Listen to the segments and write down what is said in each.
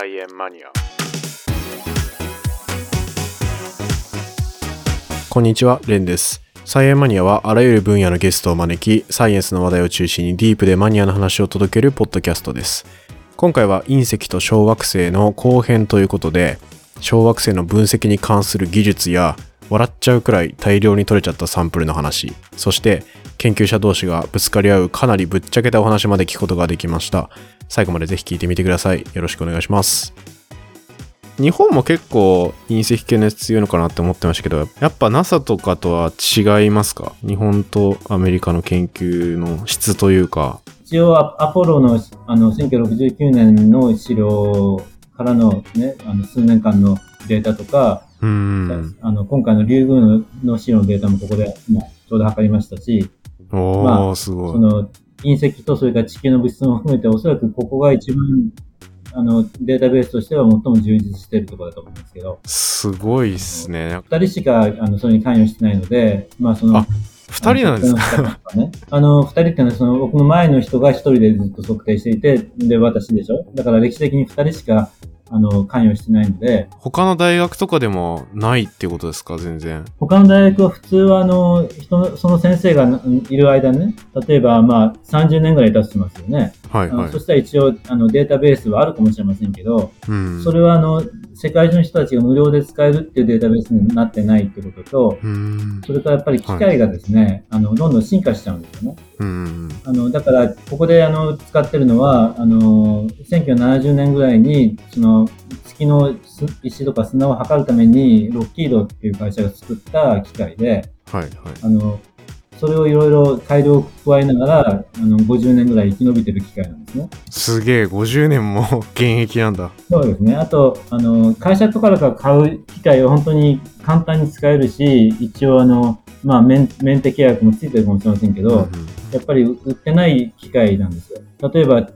菜園マニア。こんにちはレンです。菜園マニアはあらゆる分野のゲストを招きサイエンスの話題を中心にディープでマニアの話を届けるポッドキャストです。今回は隕石と小惑星の後編ということで小惑星の分析に関する技術や笑っちゃうくらい大量に取れちゃったサンプルの話そして研究者同士がぶつかり合うかなりぶっちゃけたお話まで聞くことができました。最後までぜひ聞いてみてください。よろしくお願いします。日本も結構隕石系のやつ強いのかなって思ってましたけどやっぱ NASA とかとは違いますか？日本とアメリカの研究の質というか。一応アポロのあの1969年の資料からのね、あの数年間のデータとか、うん。あの今回のリュウグウのの資料のデータもここで、まあ、ちょうど測りましたし、おー、まあすごい。その隕石とそれから地球の物質も含めて、おそらくここが一番あのデータベースとしては最も充実しているところだと思うんですけど、すごいっすね。二人しかあのそれに関与してないので、まあそのあ、二人なんですか？あの、二人ってのは、その、僕の前の人が一人でずっと測定していて、で、私でしょ？だから歴史的に二人しか、あの、関与してないので、他の大学とかでもないっていうことですか？全然。他の大学は普通は、あの、人の、その先生がないる間ね、例えば、まあ、30年ぐらい経ってますよね。はいはい。そしたら一応、あの、データベースはあるかもしれませんけど、うん。それは、あの、世界中の人たちが無料で使えるっていうデータベースになってないってことと、うん。それからやっぱり機械がですね、あの、どんどん進化しちゃうんですよね。うんあの、だから、ここで、あの、使ってるのは、あの、1970年ぐらいに、その、月のす石とか砂を測るために、ロッキードっていう会社が作った機械で、はいはいあの、それをいろいろ改良を加えながら、あの、50年ぐらい生き延びてる機械なんですね。すげえ50年も 現役なんだそうですね。あと、あの、会社とかから買う機械は本当に簡単に使えるし、一応あの、まあ、メンメンテ契約もついてるかもしれませんけど、うんやっぱり売ってない機械なんですよ。例えば、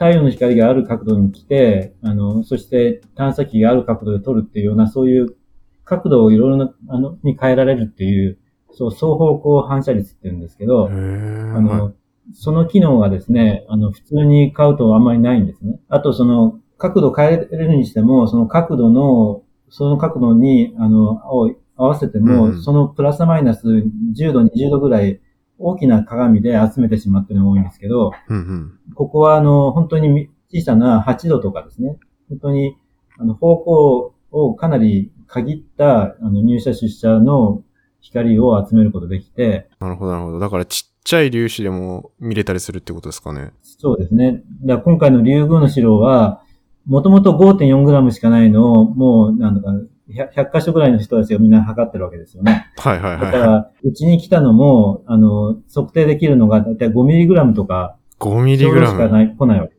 太陽の光がある角度に来て、あの、そして探査機がある角度で撮るっていうような、そういう角度をいろいろな、あの、に変えられるっていう、そう、双方向反射率って言うんですけど、あの、その機能がですね、あの、普通に買うとあんまりないんですね。あと、その、角度変えれるにしても、その角度の、その角度に、あの、を合わせても、うん。そのプラスマイナス10度、20度ぐらい大きな鏡で集めてしまってるのが多いんですけど、うんうん。ここは、あの、本当に小さな8度とかですね、本当に、あの、方向をかなり限った、あの、入射出射の光を集めることができて、なるほどなるほど。だからちっちゃい粒子でも見れたりするってことですかね。そうですね。だ今回のリュウグウの城は、もともと 5.4g しかないのを、もう、なんだか、100, 100箇所ぐらいの人たちがみんな測ってるわけですよね。はいはいはいだから、うちに来たのも、あの、測定できるのがだいたい 5mg とか、5ミリちょうどしかグラムない、来ないわけ。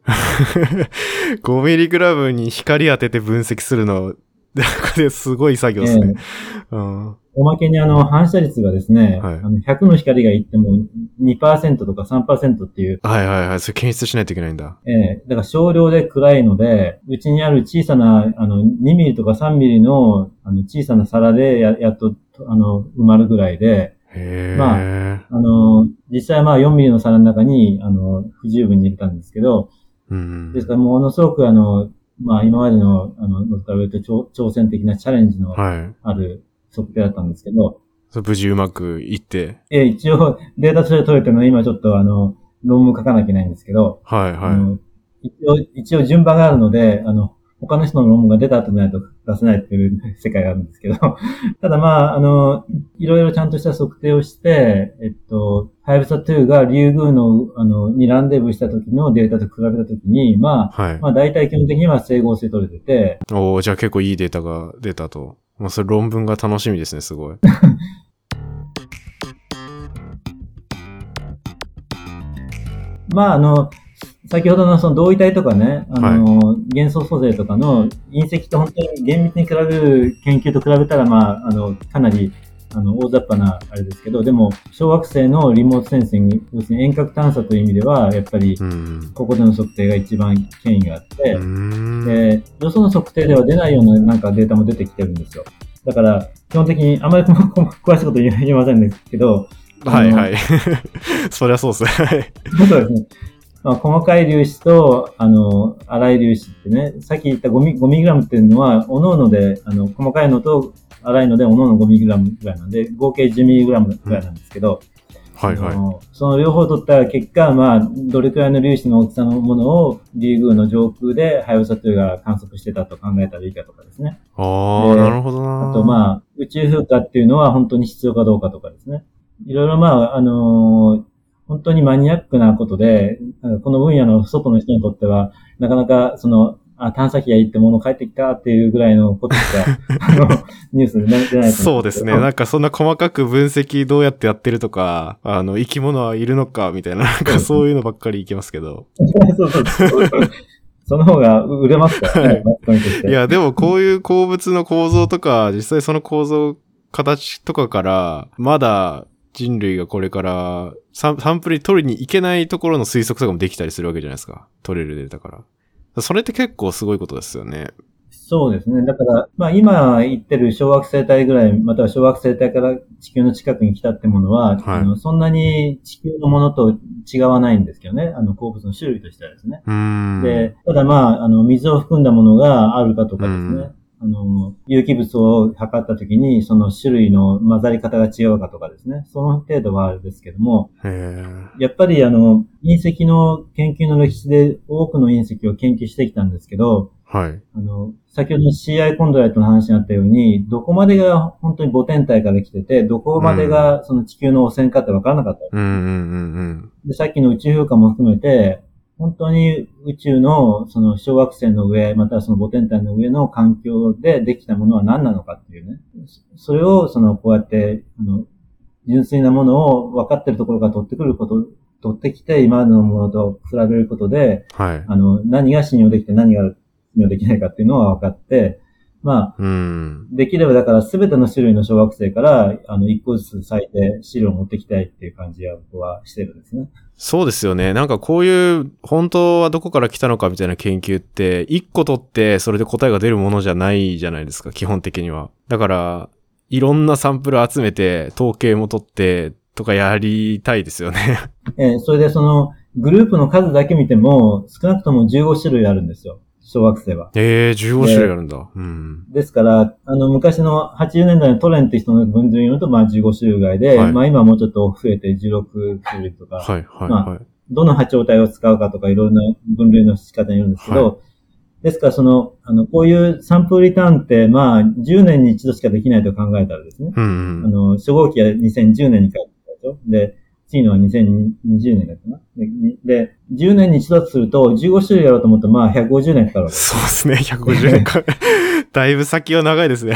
5ミリグラムに光当てて分析するのなんかですごい作業ですね、うん。おまけにあの、反射率がですね、はい。あの100の光がいっても2%とか3%っていう、はいはいはい。それ検出しないといけないんだ。ええ。だから少量で暗いので、うちにある小さな、あの、2ミリとか3ミリの、あの、小さな皿でや、やっと、あの、埋まるぐらいで、まあの、実際まあ4ミリの皿の中に、あの、不十分に入れたんですけど、うん。ですからものすごくあの、まあ今までの、あの、のと比べると挑挑戦的なチャレンジのはい。ある測定だったんですけど、それ無事うまくいって。え一応データとして取れてるのは今ちょっとあの、論文書かなきゃいけないんですけど、はいはい。一応、一応順番があるので、あの、他の人の論文が出た後でないと出せないっていう世界があるんですけど、ただまあ、あの、いろいろちゃんとした測定をして、えっと、ハヤブサ2がリュウグウの、あの、にランデブーした時のデータと比べた時に、まあ、はい、まあ大体基本的には整合性取れてて、おーじゃあ結構いいデータが出たと。まあ、それ論文が楽しみですね、すごい。まあ、あの、先ほどのその同位体とかね、あの、元素素性とかの隕石と本当に厳密に比べる研究と比べたら、まあ、あの、かなり、あの、大雑把なあれですけど、でも、小惑星のリモートセンシング、要するに遠隔探査という意味では、やっぱりう、ん。ここでの測定が一番権威があってう、ん。で、よその測定では出ないようななんかデータも出てきてるんですよ。だから、基本的に、あまり細詳しいこと言えませんけど、はいはい。そりゃそうっすね。はい。そうですね。まあ、細かい粒子と、あの、粗い粒子ってね、さっき言った5ミ ,5 ミリグラムっていうのは、各々で、あの、細かいのと粗いので、各々5ミリグラムぐらいなんで、合計10ミリグラムぐらいなんですけど、はいはい。その両方取った結果、まあ、どれくらいの粒子の大きさのものをリーグの上空でハヤブサ2が観測してたと考えたらいいかとかですね。ああ、なるほどな。あとまあ、宇宙風化っていうのは本当に必要かどうかとかですね。いろいろまあ、あのー、本当にマニアックなことで、この分野の外の人にとっては、なかなかそのあ、探査機が行って物帰ってきたっていうぐらいのことしか、あの、ニュースで出ないそうですね。なんかそんな細かく分析どうやってやってるとか、あの、生き物はいるのかみたいな、なんかそういうのばっかりいきますけど。そうそうそう。その方が売れますからね、はい、いや、でもこういう鉱物の構造とか、実際その構造、形とかから、まだ人類がこれからサンプルに取りに行けないところの推測とかもできたりするわけじゃないですか。取れるデータから。それって結構すごいことですよね。そうですね。だから、まあ今言ってる小惑星帯ぐらい、または小惑星帯から地球の近くに来たってものは、はい、あのそんなに地球のものと違わないんですけどね。あの鉱物の種類としてはですね。で、ただまあ、あの水を含んだものがあるかとかですね。あの、有機物を測ったときに、その種類の混ざり方が違うかとかですね。その程度はあるんですけども、やっぱりあの、隕石の研究の歴史で多くの隕石を研究してきたんですけど、はい。あの、先ほどの CI コンドライトの話にあったように、どこまでが本当に母天体から来てて、どこまでがその地球の汚染かって分からなかった。うんうんうんうん。で、さっきの宇宙風化も含めて、本当に宇宙のその小惑星の上、またはその母天体の上の環境でできたものは何なのかっていうね。それをそのこうやって、あの、純粋なものを分かってるところから取ってくること、取ってきて今のものと比べることで、はい。あの、何が信用できて何が信用できないかっていうのは分かって、まあ、うん、できればだから全ての種類の小惑星から、あの、一個ずつ咲いて資料を持ってきたいっていう感じは僕はしてるんですね。そうですよね。なんかこういう、本当はどこから来たのかみたいな研究って、一個取ってそれで答えが出るものじゃないじゃないですか、基本的には。だから、いろんなサンプル集めて、統計も取って、とかやりたいですよね えそれでその、グループの数だけ見ても、少なくとも15種類あるんですよ。小惑星は。ええー、15種類あるんだ。うん。ですから、あの、昔の80年代のトレンって人の分類によると、まあ15種類ぐらいで、はい、まあ今もうちょっと増えて16種類とか。はい、はい、まあ、どの波長帯を使うかとかいろんな分類の仕方によるんですけど、はい、ですからその、あの、こういうサンプルリターンって、まあ、10年に一度しかできないと考えたらですね。うん、うん、あの、初号機は2010年に書いてたでしょ？で、次のは2020年だったな？で、10年に一度とすると、15種類やろうと思うと、まあ、150年かかるわけそうですね、150年か。だいぶ先は長いですね。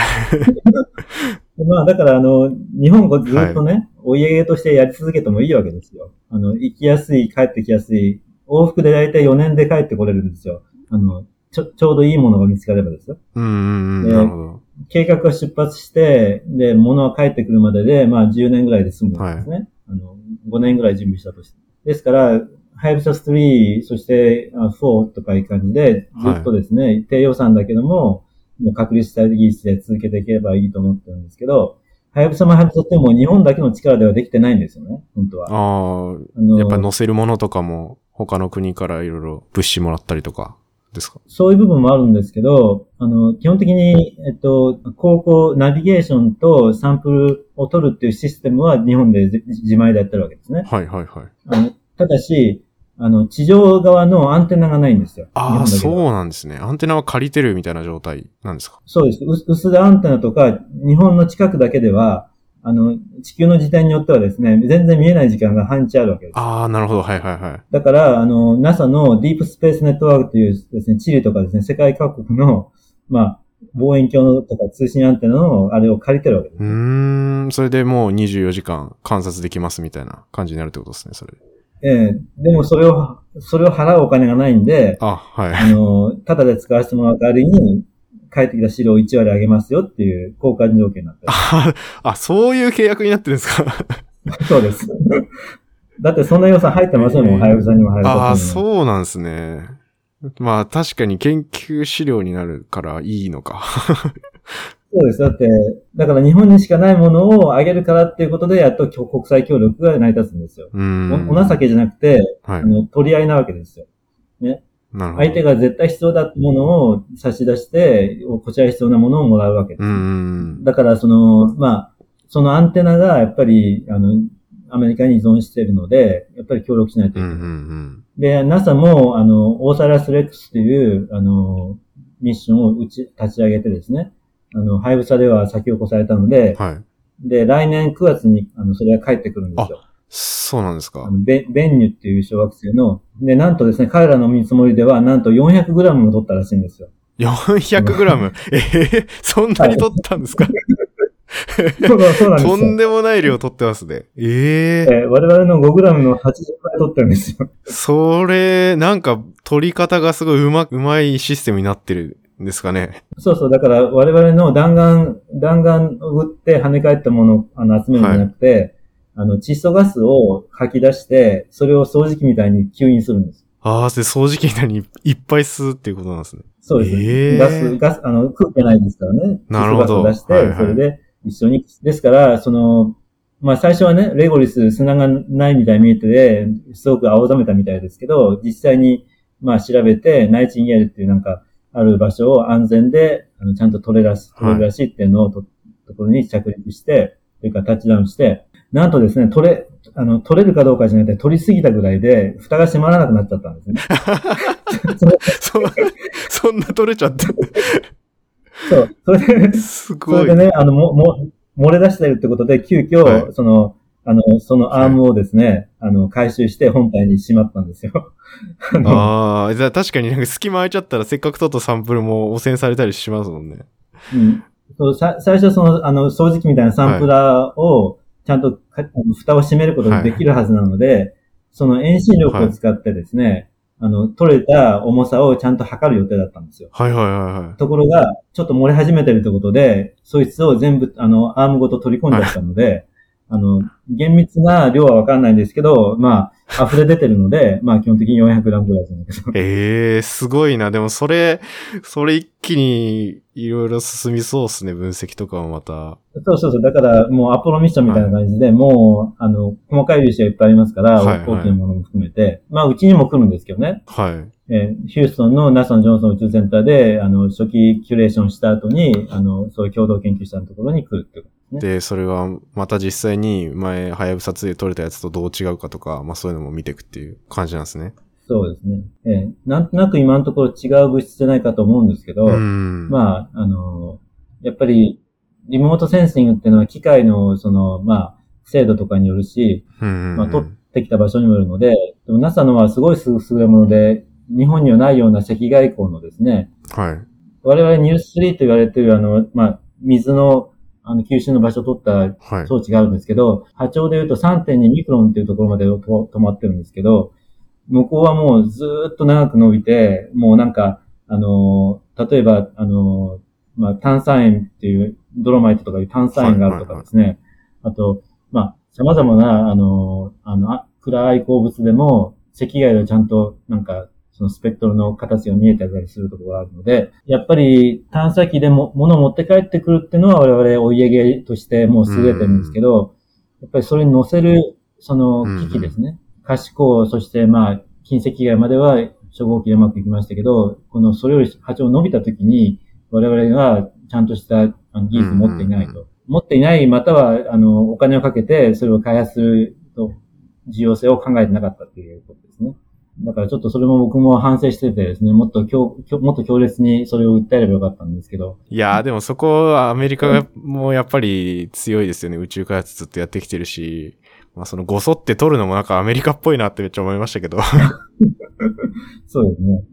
まあ、だから、あの、日本語ずっとね、はい、お家芸としてやり続けてもいいわけですよ。あの、行きやすい、帰ってきやすい、往復でだいたい4年で帰ってこれるんですよ。あの、ちょ、ちょうどいいものが見つかればですよ。うん、なるほど。計画が出発して、で、物は帰ってくるまでで、まあ10年ぐらいで済むんですね。はい、あの、5年ぐらい準備したとして。ですから、ハイブサス3、そして4とかいう感じで、ずっとですね、はい、低予算だけども、もう確立した技術で続けていければいいと思ってるんですけど、ハイブサもハイブサっても日本だけの力ではできてないんですよね、本当は。ああ、やっぱ乗せるものとかも他の国からいろいろ物資もらったりとか。ですか？そういう部分もあるんですけど、あの、基本的に、えっと、高校、ナビゲーションとサンプルを取るっていうシステムは日本で自前でやってるわけですね。はいはいはい。あのただし、あの、地上側のアンテナがないんですよ。ああ、そうなんですね。アンテナは借りてるみたいな状態なんですか？そうです。薄田アンテナとか、日本の近くだけでは、あの、地球の時代によってはですね、全然見えない時間が半日あるわけです。ああ、なるほど。はいはいはい。だから、あの、NASA のディープスペースネットワークというですね、地理とかですね、世界各国の、まあ、望遠鏡のとか通信アンテナのあれを借りてるわけです。うん、それでもう24時間観察できますみたいな感じになるってことですね、それ。ええでもそれを、それを払うお金がないんで、あ、はい。あの、ただで使わせてもらう代わりに、帰ってきた資料を1割上げますよっていう交換条件になってる。あ、そういう契約になってるんですか？そうです。だってそんな予算入ってませんもん、はやぶさにも入るああ、そうなんですね。まあ確かに研究資料になるからいいのか。そうです。だって、だから日本にしかないものをあげるからっていうことで、やっと国際協力が成り立つんですよ。うん。おお情けじゃなくて、はいあ。の取り合いなわけですよ。なるほど。相手が絶対必要だものを差し出して、こちらに必要なものをもらうわけです。うんうんだから、その、まあ、そのアンテナがやっぱり、あの、アメリカに依存しているので、やっぱり協力しないとうん。うんいけない。うんで、NASA も、あの、オーサラスレックスという、あの、ミッションを打ち、立ち上げてですね、あの、ハイブサでは先を越されたのでうん。、はい。で、来年9月に、あの、それが帰ってくるんですよ。そうなんですか？ベベンニュっていう小惑星の、で、なんとですね、彼らの見積もりでは、なんと 400g も取ったらしいんですよ。400グラム？えー、そんなに取ったんですか、そうそうなんですよ。とんでもない量取ってますね。えええー我々の 5g の80倍取ってるんですよ。それ、なんか、取り方がすごいうま、うまいシステムになってるんですかね？そうそう。だから、我々の弾丸、弾丸を撃って跳ね返ったものをあの集めるんじゃなくて、あの、窒素ガスを吐き出して、それを掃除機みたいに吸引するんです。ああ、で、掃除機みたいにいっぱい吸うっていうことなんですね。そうです。へーガス、ガス、あの、空気がないですからね。なるほどガスを出して、はいはいそれで一緒に。ですから、その、まあ最初はね、レゴリス砂がないみたいに見えてて、すごく青ざめたみたいですけど、実際に、まあ調べて、ナイチンゲールっていうなんか、ある場所を安全で、あのちゃんと取れらし、取れるらしいっていうのをと、ところに着陸して、というかタッチダウンして、なんとですね、取れ、あの、取れるかどうかじゃなくて、取りすぎたぐらいで、蓋が閉まらなくなっちゃったんですね。そ、そんな取れちゃった。そう。それで、すごい。それでね、あの、も、も、漏れ出してるってことで、急遽、はいその、あの、そのアームをですね、あの、回収して本体にしまったんですよ。あのああ、じゃあ確かになんか隙間空いちゃったらせっかく取ったサンプルも汚染されたりしますもんね。うんそうさ最初その、あの、掃除機みたいなサンプラーを、ちゃんと蓋を閉めることができるはずなので、その遠心力を使ってですね、あの、取れた重さをちゃんと測る予定だったんですよ。はいはいはいはい。ところが、ちょっと漏れ始めてるってことで、そいつを全部、あの、アームごと取り込んじゃったので、あの、厳密な量はわかんないんですけど、まあ、溢れ出てるので、まあ、基本的に 400g ぐらいじゃないですか。ええすごいな。でもそれ、それ一気にいろいろ進みそうですね。分析とかもまた。そうそうそう。だから、もうアポロミッションみたいな感じで、もう、あの、細かい粒子がいっぱいありますから、はいはい大きなものも含めて、まあ、うちにも来るんですけどね。はい。えーヒューストンの NASA のジョンソン宇宙センターで、あの、初期キュレーションした後に、あの、そういう共同研究者のところに来るっていうね。で、それがまた実際に前、はやぶさ2で撮れたやつとどう違うかとか、まあそういうのも見ていくっていう感じなんですね。そうですね。えーなんとなく今のところ違う物質じゃないかと思うんですけど、うん。まあ、あの、やっぱり、リモートセンシングっていうのは機械の、その、まあ、精度とかによるし、まあ、取ってきた場所にもよるので、でも NASA のはすごい優れもので、日本にはないような赤外光のですね、はい。我々ニュース3と言われているあの、まあ、水の、あの、吸収の場所を取ったはい。装置があるんですけど、波長で言うと3.2ミクロンっていうところまでと止まってるんですけど、向こうはもうずーっと長く伸びて、もうなんか、あのー例えば、あのーまあ、炭酸塩っていう、ドロマイトとかいう炭酸塩があるとかですね。あと、まあ、様々な、あのーあの、あ暗い鉱物でも、赤外でちゃんと、なんか、そのスペクトルの形が見えたりするところがあるので、やっぱり探査機でも物を持って帰ってくるっていうのは我々お家芸としてもう優れてるんですけど、やっぱりそれに乗せる、その機器ですね。可視光、そしてまあ、近赤外までは初号機でうまくいきましたけど、このそれより波長伸びた時に、我々がちゃんとした技術を持っていないと。持っていない、または、あの、お金をかけてそれを開発すると、重要性を考えてなかったということですね。だからちょっとそれも僕も反省しててですね、もっと強、強もっと強烈にそれを訴えればよかったんですけど、いやーでもそこはアメリカがもうやっぱり強いですよね。宇宙開発ずっとやってきてるし。まあそのごそって取るのもなんかアメリカっぽいなってめっちゃ思いましたけど。そうですね。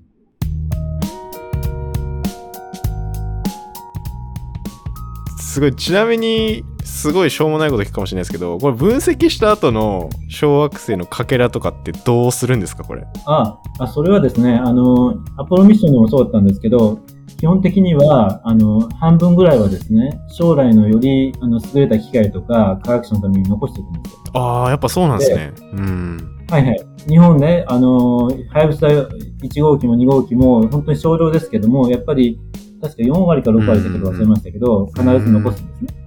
すごい、ちなみに、すごいしょうもないこと聞くかもしれないですけど、これ分析した後の小惑星のかけらとかってどうするんですか？これ。あ、あ、それはですね、あの、アポロミッションでもそうだったんですけど、基本的には、あの、半分ぐらいはですね、将来のより、あの、優れた機械とか科学者のために残していくんですよ。ああ、やっぱそうなんですね。うん。はいはい。日本ね、あの、はやぶさ1号機も2号機も本当に少量ですけども、やっぱり確か4割か6割だけど忘れましたけど、必ず残すんですね。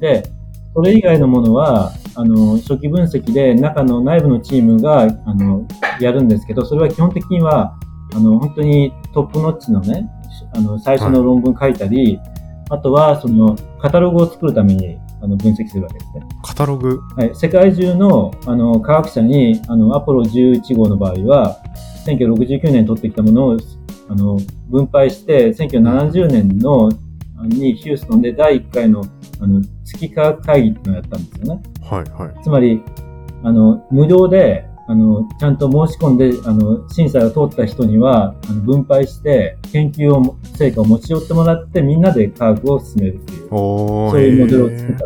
で、それ以外のものは、あの、初期分析で中の内部のチームが、あの、やるんですけど、それは基本的には、あの、本当にトップノッチのね、あの、最初の論文書いたり、はい、あとは、その、カタログを作るために、あの、分析するわけですね。カタログはい。世界中の、あの、科学者に、あの、アポロ11号の場合は、1969年に取ってきたものを、あの、分配して、1970年の、にヒューストンで第1回の、あの、月科学会議っていうのをやったんですよね。はいはい。つまり、あの、無料で、あの、ちゃんと申し込んで、あの、審査が通った人には、あの分配して、研究を、成果を持ち寄ってもらって、みんなで科学を進めるっていう、そういうモデルを作った。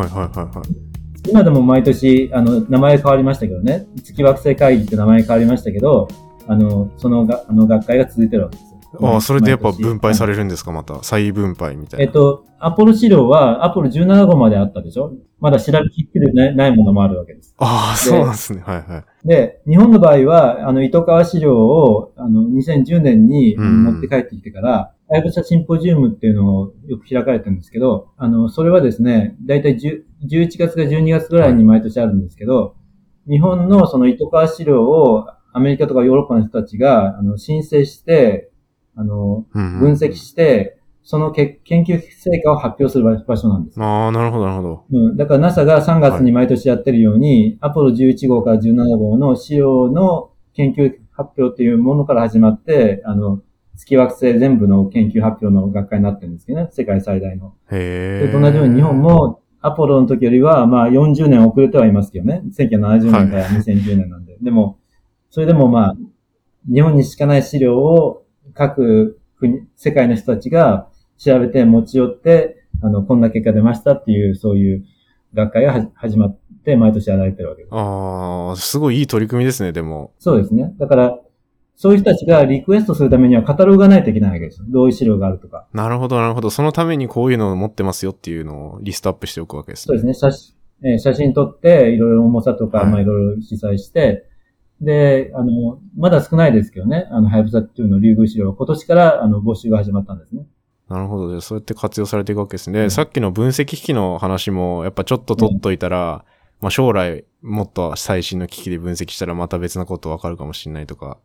はいはいはいはい。今でも毎年、あの、名前変わりましたけどね、月惑星会議って名前変わりましたけど、あの、そのが、あの学会が続いてるわけです。ああ、それでやっぱ分配されるんですか、また。再分配みたいな。えっと、アポロ資料は、アポロ17号まであったでしょ？まだ調べきってないものもあるわけです。ああ、そうなんですね。はいはい。で、日本の場合は、あの、糸川資料を、あの、2010年に持って帰ってきてから、ハイブサシンポジウムっていうのをよく開かれてるんですけど、あの、それはですね、だいたい11月か12月ぐらいに毎年あるんですけど、はい、日本のその糸川資料をアメリカとかヨーロッパの人たちが、あの、申請して、あの、分析して、その研究成果を発表する場所なんです。ああ、なるほど、なるほど。うん。だから NASA が3月に毎年やってるように、はい、アポロ11号から17号の資料の研究発表っていうものから始まって、あの、月惑星全部の研究発表の学会になってるんですけどね。世界最大の。へえ。と同じように日本もアポロの時よりは、まあ40年遅れてはいますけどね。1970年から2010年なんで。はい、でも、それでもまあ、日本にしかない資料を各国、世界の人たちが調べて持ち寄って、あの、こんな結果出ましたっていう、そういう学会が始まって、毎年やられてるわけです。ああ、すごいいい取り組みですね、でも。そうですね。だから、そういう人たちがリクエストするためにはカタログがないといけないわけですよ。同意資料があるとか。なるほど、なるほど。そのためにこういうのを持ってますよっていうのをリストアップしておくわけですね。そうですね。写真、えー、写真撮って、いろいろ重さとか、はい、まあいろいろ記載して、で、あの、まだ少ないですけどね、あの、ハイブサ2の竜宮資料は今年から、あの、募集が始まったんですね。なるほど。そうやって活用されていくわけですね。うん、さっきの分析機器の話も、やっぱちょっと取っといたら、うん、まあ将来もっと最新の機器で分析したらまた別なことわかるかもしれないとか、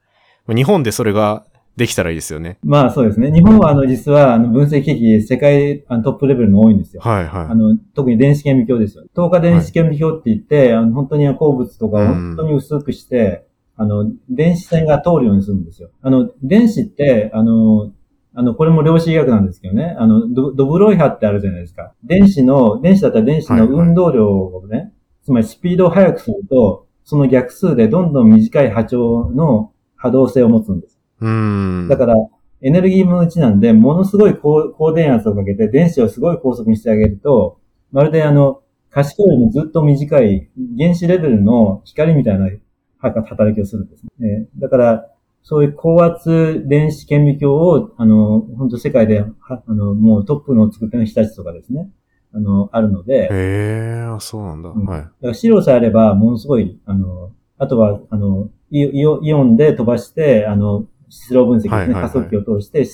まあ、日本でそれができたらいいですよね。まあそうですね。日本はあの実はあの分析機器世界あのトップレベルの多いんですよ。はいはい。あの特に電子顕微鏡ですよ。透過電子顕微鏡って言って、はい、あの本当に鉱物とかを本当に薄くして、あの、電子線が通るようにするんですよ。あの、電子って、あの、あの、これも量子医学なんですけどね、あの、ドドブロイ波ってあるじゃないですか。電子の、電子だったら電子の運動量をね、はいはい、つまりスピードを速くすると、その逆数でどんどん短い波長の波動性を持つんです。うんだから、エネルギー分の1なんで、ものすごい高高電圧をかけて電子をすごい高速にしてあげると、まるであの、可視光よりもずっと短い原子レベルの光みたいな働きをするんですね。だから、そういう高圧電子顕微鏡を、あの、本当世界で、あの、もうトップのを作ってる人たちとかですね、あの、あるので。へえ、そうなんだ。うん、はい。だから資料さえあれば、ものすごい、あの、あとは、あの、イオイオンで飛ばして、あの、質量分析ですね、はいはいはい、加速器を通して、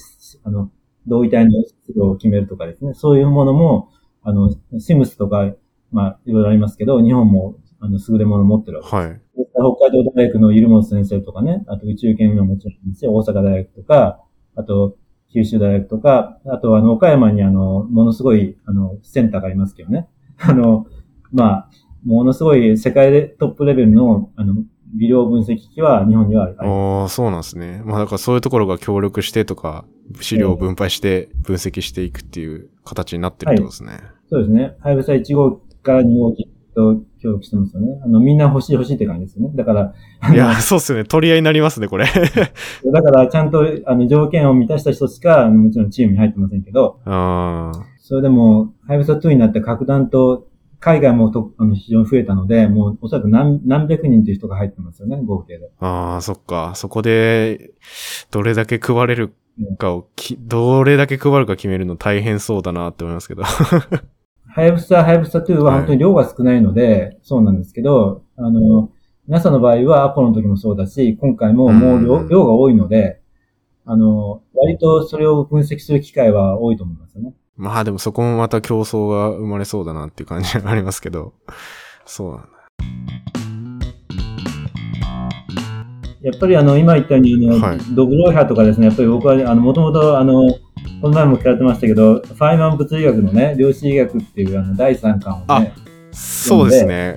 あの、同位体の質量を決めるとかですね、そういうものも、あの、シムスとか、まあ、いろいろありますけど、日本もあの、優れものを持ってるわけです。はい。北海道大学のゆるも先生とかね、あと宇宙研はもちろんですし、大阪大学とか、あと、九州大学とか、あとあの、岡山にあの、ものすごい、あの、センターがありますけどね。あの、まあ、ものすごい世界でトップレベルの、あの、微量分析機は日本にはある。ああ、そうなんですね。まあだからそういうところが協力してとか、資料を分配して分析していくっていう形になってるってことですね。はい、そうですね。ハイブサ1号から2号機と協力してますよね。あの、みんな欲しい欲しいって感じですよね。だから、いや、そうっすよね。取り合いになりますね、これ。だから、ちゃんと、あの、条件を満たした人しか、もちろんチームに入ってませんけど、あそれでも、ハイブサ2になって格段と、海外もとあの非常に増えたので、もうおそらく何何百人という人が入ってますよね、合計で。ああ、そっか。そこで、どれだけ配れるかをき、どれだけ配るか決めるの大変そうだなって思いますけど。ハヤブサ、ハヤブサ2は本当に量が少ないので、はい、そうなんですけど、あの、NASA の場合はアポロの時もそうだし、今回ももう量,、量が多いので、あの、割とそれを分析する機会は多いと思いますよね。まあでもそこもまた競争が生まれそうだなっていう感じがありますけど。そうなんだ。やっぱりあの、今言ったように、あの、はいドブロイハーとかですね、やっぱり僕は、あの、もともと、あの、この前も聞かれてましたけど、ファイマン物理学のね、量子医学っていうあの第3巻をね、そうですね。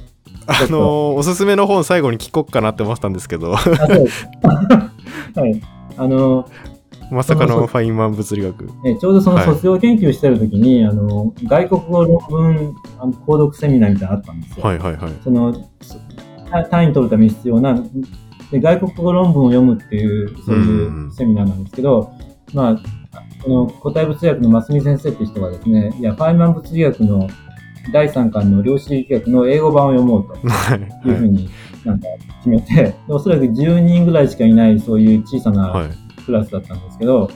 あのーおすすめの本最後に聞こっかなって思ってたんですけど。はい。あの、まさかのファインマン物理学。えちょうどそのはい卒業研究してる時に、あの、外国語論文、あの、購読セミナーみたいなのあったんですよ。はいはいはい。その、た単位取るために必要な、で外国語論文を読むっていう、そういうセミナーなんですけど、まあ、この古代物理学の増見先生っていう人がですね、いや、ファイマン物理学の第3巻の量子力学の英語版を読もうと はいいうふうになんか決めて、でおそらく10人ぐらいしかいないそういう小さなはい。クラスだったんですけど、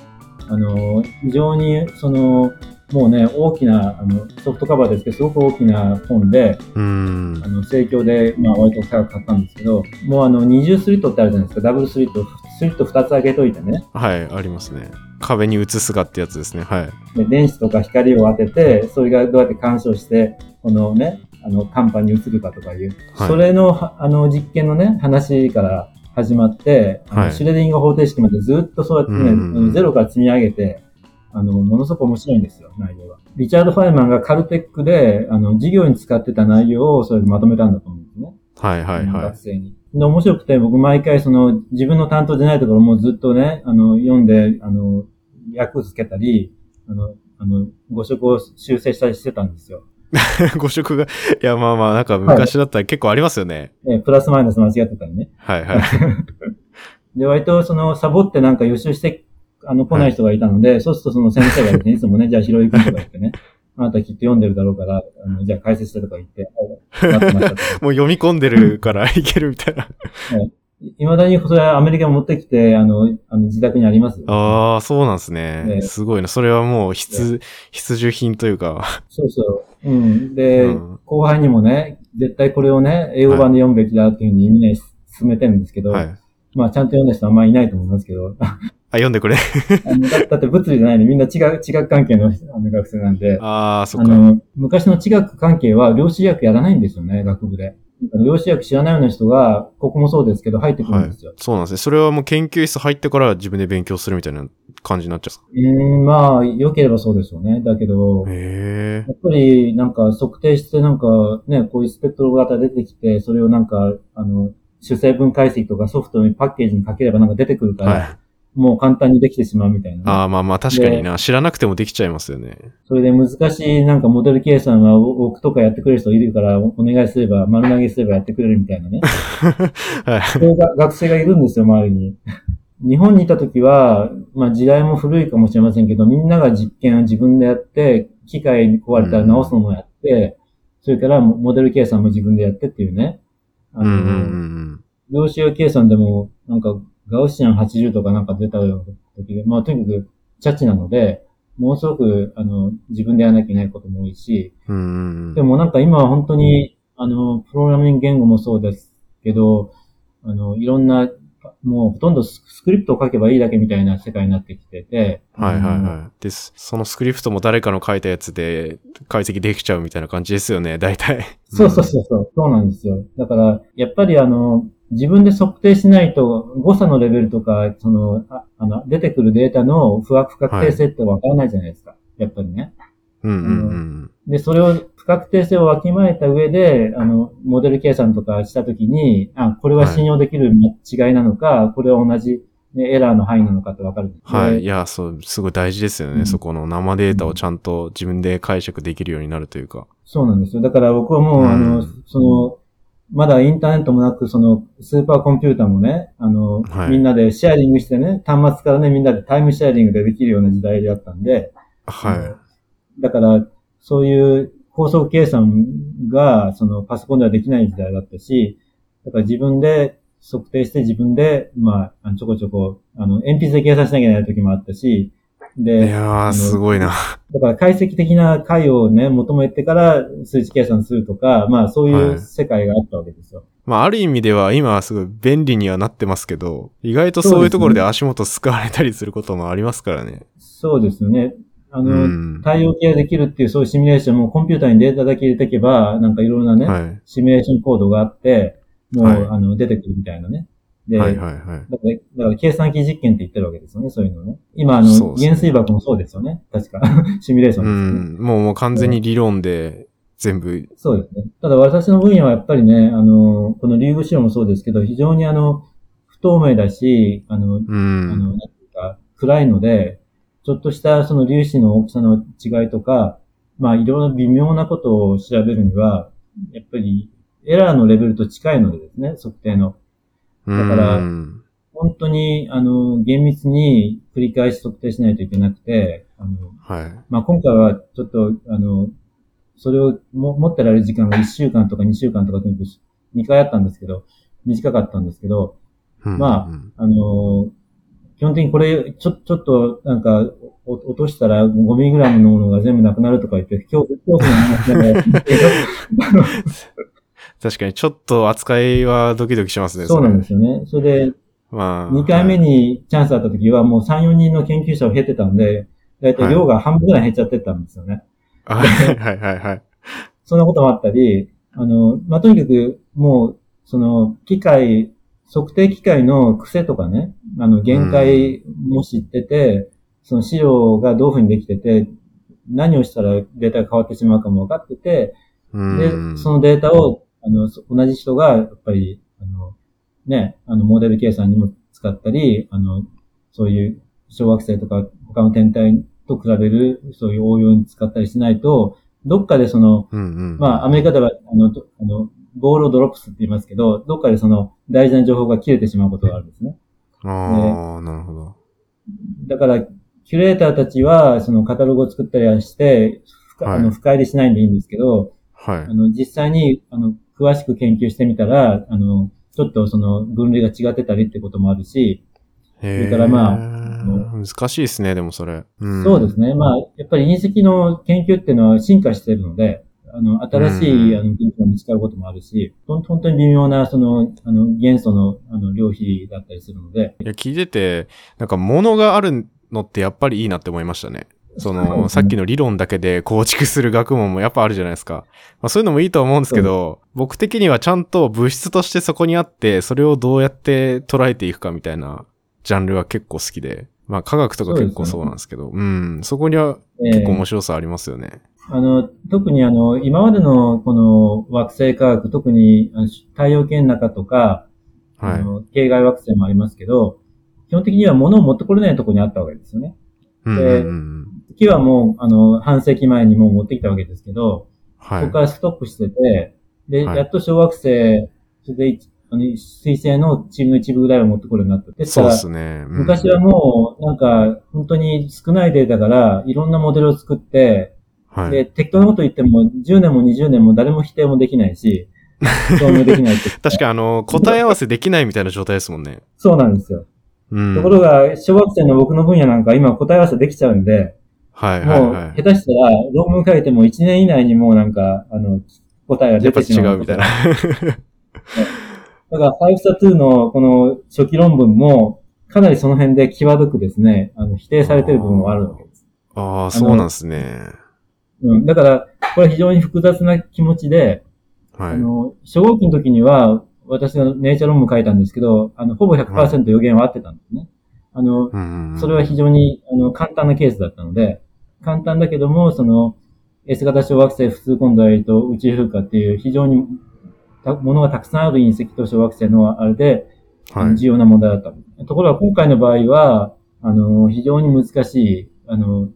あの、非常に、その、もうね、大きな、あの、ソフトカバーですけど、すごく大きな本で、うーんあ。の、盛況で、まあ、割と高く買ったんですけど、もうあの、二重スリットってあるじゃないですか、ダブルスリット、スリット2つ開けといてね、はい、ありますね。壁に映すがってやつですね。はい。で電子とか光を当てて、それがどうやって干渉して、このね、あの、カンパに移るかとかいう、はいそれの、はあの、実験のね、話から始まって、はいシュレディンガー方程式までずっとそうやってね、うんゼロから積み上げて、あの、ものすごく面白いんですよ、内容が。リチャード・ファイマンがカルテックで、あの、授業に使ってた内容をそれでまとめたんだと思うはいはいは学生に。で、面白くて、僕毎回その、自分の担当じゃないところもずっとね、あの、読んで、あの、訳つけたり、あの、あの、誤色を修正したりしてたんですよ。い。誤色が、いやまあまあ、なんか昔だったら結構ありますよね。えプラスマイナス間違ってたりね。はいはい。で、割とその、サボってなんか予習して、あの、来ない人がいたので、そうするとその先生がですね、いつもね、じゃあ、ひろゆくんとか言ってね、あなたきっと読んでるだろうから、あのじゃあ解説してとか言って、もう読み込んでるから いけるみたいな。いまだにそれはアメリカに持ってきて、あの、あの自宅にありますよ。ああ、そうなんですね。ねすごいな。それはもう必、必需品というか。そうそう。うん。で、うん後輩にもね、絶対これをね、英語版で読むべきだっていうふうにみんなに勧めてるんですけど、はい。あ、まあちゃんと読んだ人はあんまりいないと思いますけど、読んでくれ。だだって物理じゃないのみんな違う、地学関係のあの学生なんで、ああ、そっか。あの、昔の地学関係は量子学やらないんですよね、学部で。量子学知らないような人が、ここもそうですけど入ってくるはいんですよ。。そうなんですね。それはもう研究室入ってから自分で勉強するみたいな感じになっちゃうーん、まあ、良ければそうでしょうね。だけど。やっぱりなんか測定してなんかね、こういうスペクトル型出てきて、それをなんか、あの、主成分解析とかソフトにパッケージにかければなんか出てくるから、はい。もう簡単にできてしまうみたいなね、ああ、まあまあ確かにな。知らなくてもできちゃいますよね。それで難しいなんかモデル計算は僕とかやってくれる人いるからおお願いすれば、丸投げすればやってくれるみたいなね。はい。そういうが学生がいるんですよ、周りに。日本にいた時は、まあ時代も古いかもしれませんけど、みんなが実験を自分でやって、機械に壊れたら直すのもやって、それからモデル計算も自分でやってっていうね。あの、うんうんうん量子計算でも、なんか、ガウシアン80とかなんか出た時で、まあとにかく、チャチなので、ものすごく、あの、自分でやらなきゃいけないことも多いし、うん。うんうんうん。でもなんか今は本当に、あの、プログラミング言語もそうですけど、あの、いろんな、もうほとんどススクリプトを書けばいいだけみたいな世界になってきてて、はいはいはい。です。そのスクリプトも誰かの書いたやつで解析できちゃうみたいな感じですよね、大体。そうそうそうそう、そうなんですよ。だから、やっぱりあの、自分で測定しないと、誤差のレベルとか、その、ああの、出てくるデータの不不確定性ってわからないじゃないですか。やっぱりね。うんうんうん。で、それを、不確定性をわきまえた上で、あの、モデル計算とかしたときに、あ、これは信用できる違いなのか、これは同じ、ね、エラーの範囲なのかってわかる。はい。いでや、そう、すごい大事ですよね。うんそこの生データをちゃんと自分で解釈できるようになるというか。そうなんですよ。だから僕はもう、うんあの、その、まだインターネットもなく、その、スーパーコンピューターもね、あの、はい。みんなでシェアリングしてね、端末からね、みんなでタイムシェアリングでできるような時代だったんで、はだから、そういう高速計算が、そのパソコンではできない時代だったし、だから自分で測定して自分で、まあちょこちょこ、あの、鉛筆で計算しなきゃいけない時もあったし、い。いで、やー、のすごいな。だから解析的な解をね、求めてから数値計算するとか、まあそうはいいう世界があったわけですよ。まあ、ある意味では今はすごい便利にはなってますけど、意外とそういうところで足元すくわれたりすることもありますからね。そうですよね。あの、うん対応系ができるっていうそういうシミュレーションもコンピューターにデータだけ入れていけば、なんかいろんなね、はい。シミュレーションコードがあって、もう、はいあの、出てくるみたいなね。で、はいはいはい。だから、だから計算機実験って言ってるわけですよね、そういうのね。今、あの、ね原水爆もそうですよね。確か。シミュレーションうですよね。ん。もうもう完全に理論で全部、そうですね。ただ私の分野はやっぱりね、あの、このリュウグシロもそうですけど、非常にあの、不透明だし、あの、うあの、ん。なんていうか、暗いので、ちょっとしたその粒子の大きさの違いとか、まあ、いろいろ微妙なことを調べるには、やっぱりエラーのレベルと近いのでですね、測定の。だからうん。本当に、あの、厳密に繰り返し測定しないといけなくて、あの、はい。まあ、今回はちょっと、あの、それをも持ってられる時間が1週間とか2週間とかとにかく2回あったんですけど、短かったんですけど、うんまあうんあの、基本的にこれ、ちょ、ちょっと、なんか、お落としたら5ミリグラムのものが全部なくなるとか言って、恐怖、恐怖の話 確かにちょっと扱いはドキドキしますね。そうなんですよ。よね。それで、まあ。2回目にチャンスあった時はもう3、4人の研究者を経てたんで、だいたい量が半分ぐらい減っちゃってたんですよね。はい。はいはいはいはい。そんなこともあったり、あの、まあ、とにかく、もう、その、機械、測定機械の癖とかね、あの、限界も知ってて、その資料がどういうふうにできてて、何をしたらデータが変わってしまうかも分かってて、うんで、そのデータを、あの、そ同じ人が、やっぱり、あの、ね、あの、モデル計算にも使ったり、あの、そういう小惑星とか他の天体と比べる、そういう応用に使ったりしないと、どっかでその、うんうん。まあ、アメリカでは、あの、どあの、ボールをドロップスって言いますけど、どっかでその大事な情報が切れてしまうことがあるんですね。ああ、なるほど。だから、キュレーターたちは、そのカタログを作ったりはして、深はいあの深入りしないんでいいんですけど、はいあ。の、実際に、あの、詳しく研究してみたら、あの、ちょっとその分類が違ってたりってこともあるし、へそれからまああ、難しいですね、でもそれ。うんそうですね。まあ、やっぱり隕石の研究っていうのは進化しているので、あの、新しい、うんあの、技術が見つかることもあるし、本当に微妙な、その、あの、元素の、あの、量比だったりするので、いや、聞いてて、なんか物があるのってやっぱりいいなって思いましたね。その、さっきの理論だけで構築する学問もやっぱあるじゃないですか。まあそういうのもいいとは思うんですけど、僕的にはちゃんと物質としてそこにあって、それをどうやって捉えていくかみたいなジャンルは結構好きで。まあ科学とか結構そうなんですけど、うん、そこにはえ結構ー面白さありますよね。あの、特にあの、今までのこの惑星科学、特に太陽系の中とか、はい。あの、系外惑星もありますけど、基本的には物を持ってこれないところにあったわけですよね。うんうんうん。月はもう、あの、半世紀前にもう持ってきたわけですけど、はいそこ。からストップしてて、で、はいやっと小惑星、それで一、あの、水星のチームの一部ぐらいは持ってこるようになった。そうですね。うん昔はもう、なんか、本当に少ないデータから、いろんなモデルを作って、はい。で、適当なこと言っても、10年も20年も誰も否定もできないし、証明できないって。確かあの、答え合わせできないみたいな状態ですもんね。そうなんですよ。うん。ところが、小惑星の僕の分野なんか今答え合わせできちゃうんで、はいはいもう、はい。下手したら論文書いても1年以内にもうなんか、あの、答えがやっぱ出てしまう。違うみたいな。。だから、5スタ2のこの初期論文も、かなりその辺で際どくですね、あの、否定されてる部分もあるわけです。ああ、そうなんですね。うん。だから、これ非常に複雑な気持ちで、はい。あの、初号機の時には、私がネイチャー論文書いたんですけど、あの、ほぼ100%予言は合ってたんですね。あの、うんうんうんそれは非常にあの簡単なケースだったので、簡単だけども、その S 型小惑星普通混合と宇宙風化っていう非常にたものがたくさんある隕石と小惑星のあれで、はい。重要な問題だった。ところが今回の場合は、あの、非常に難しい、あの、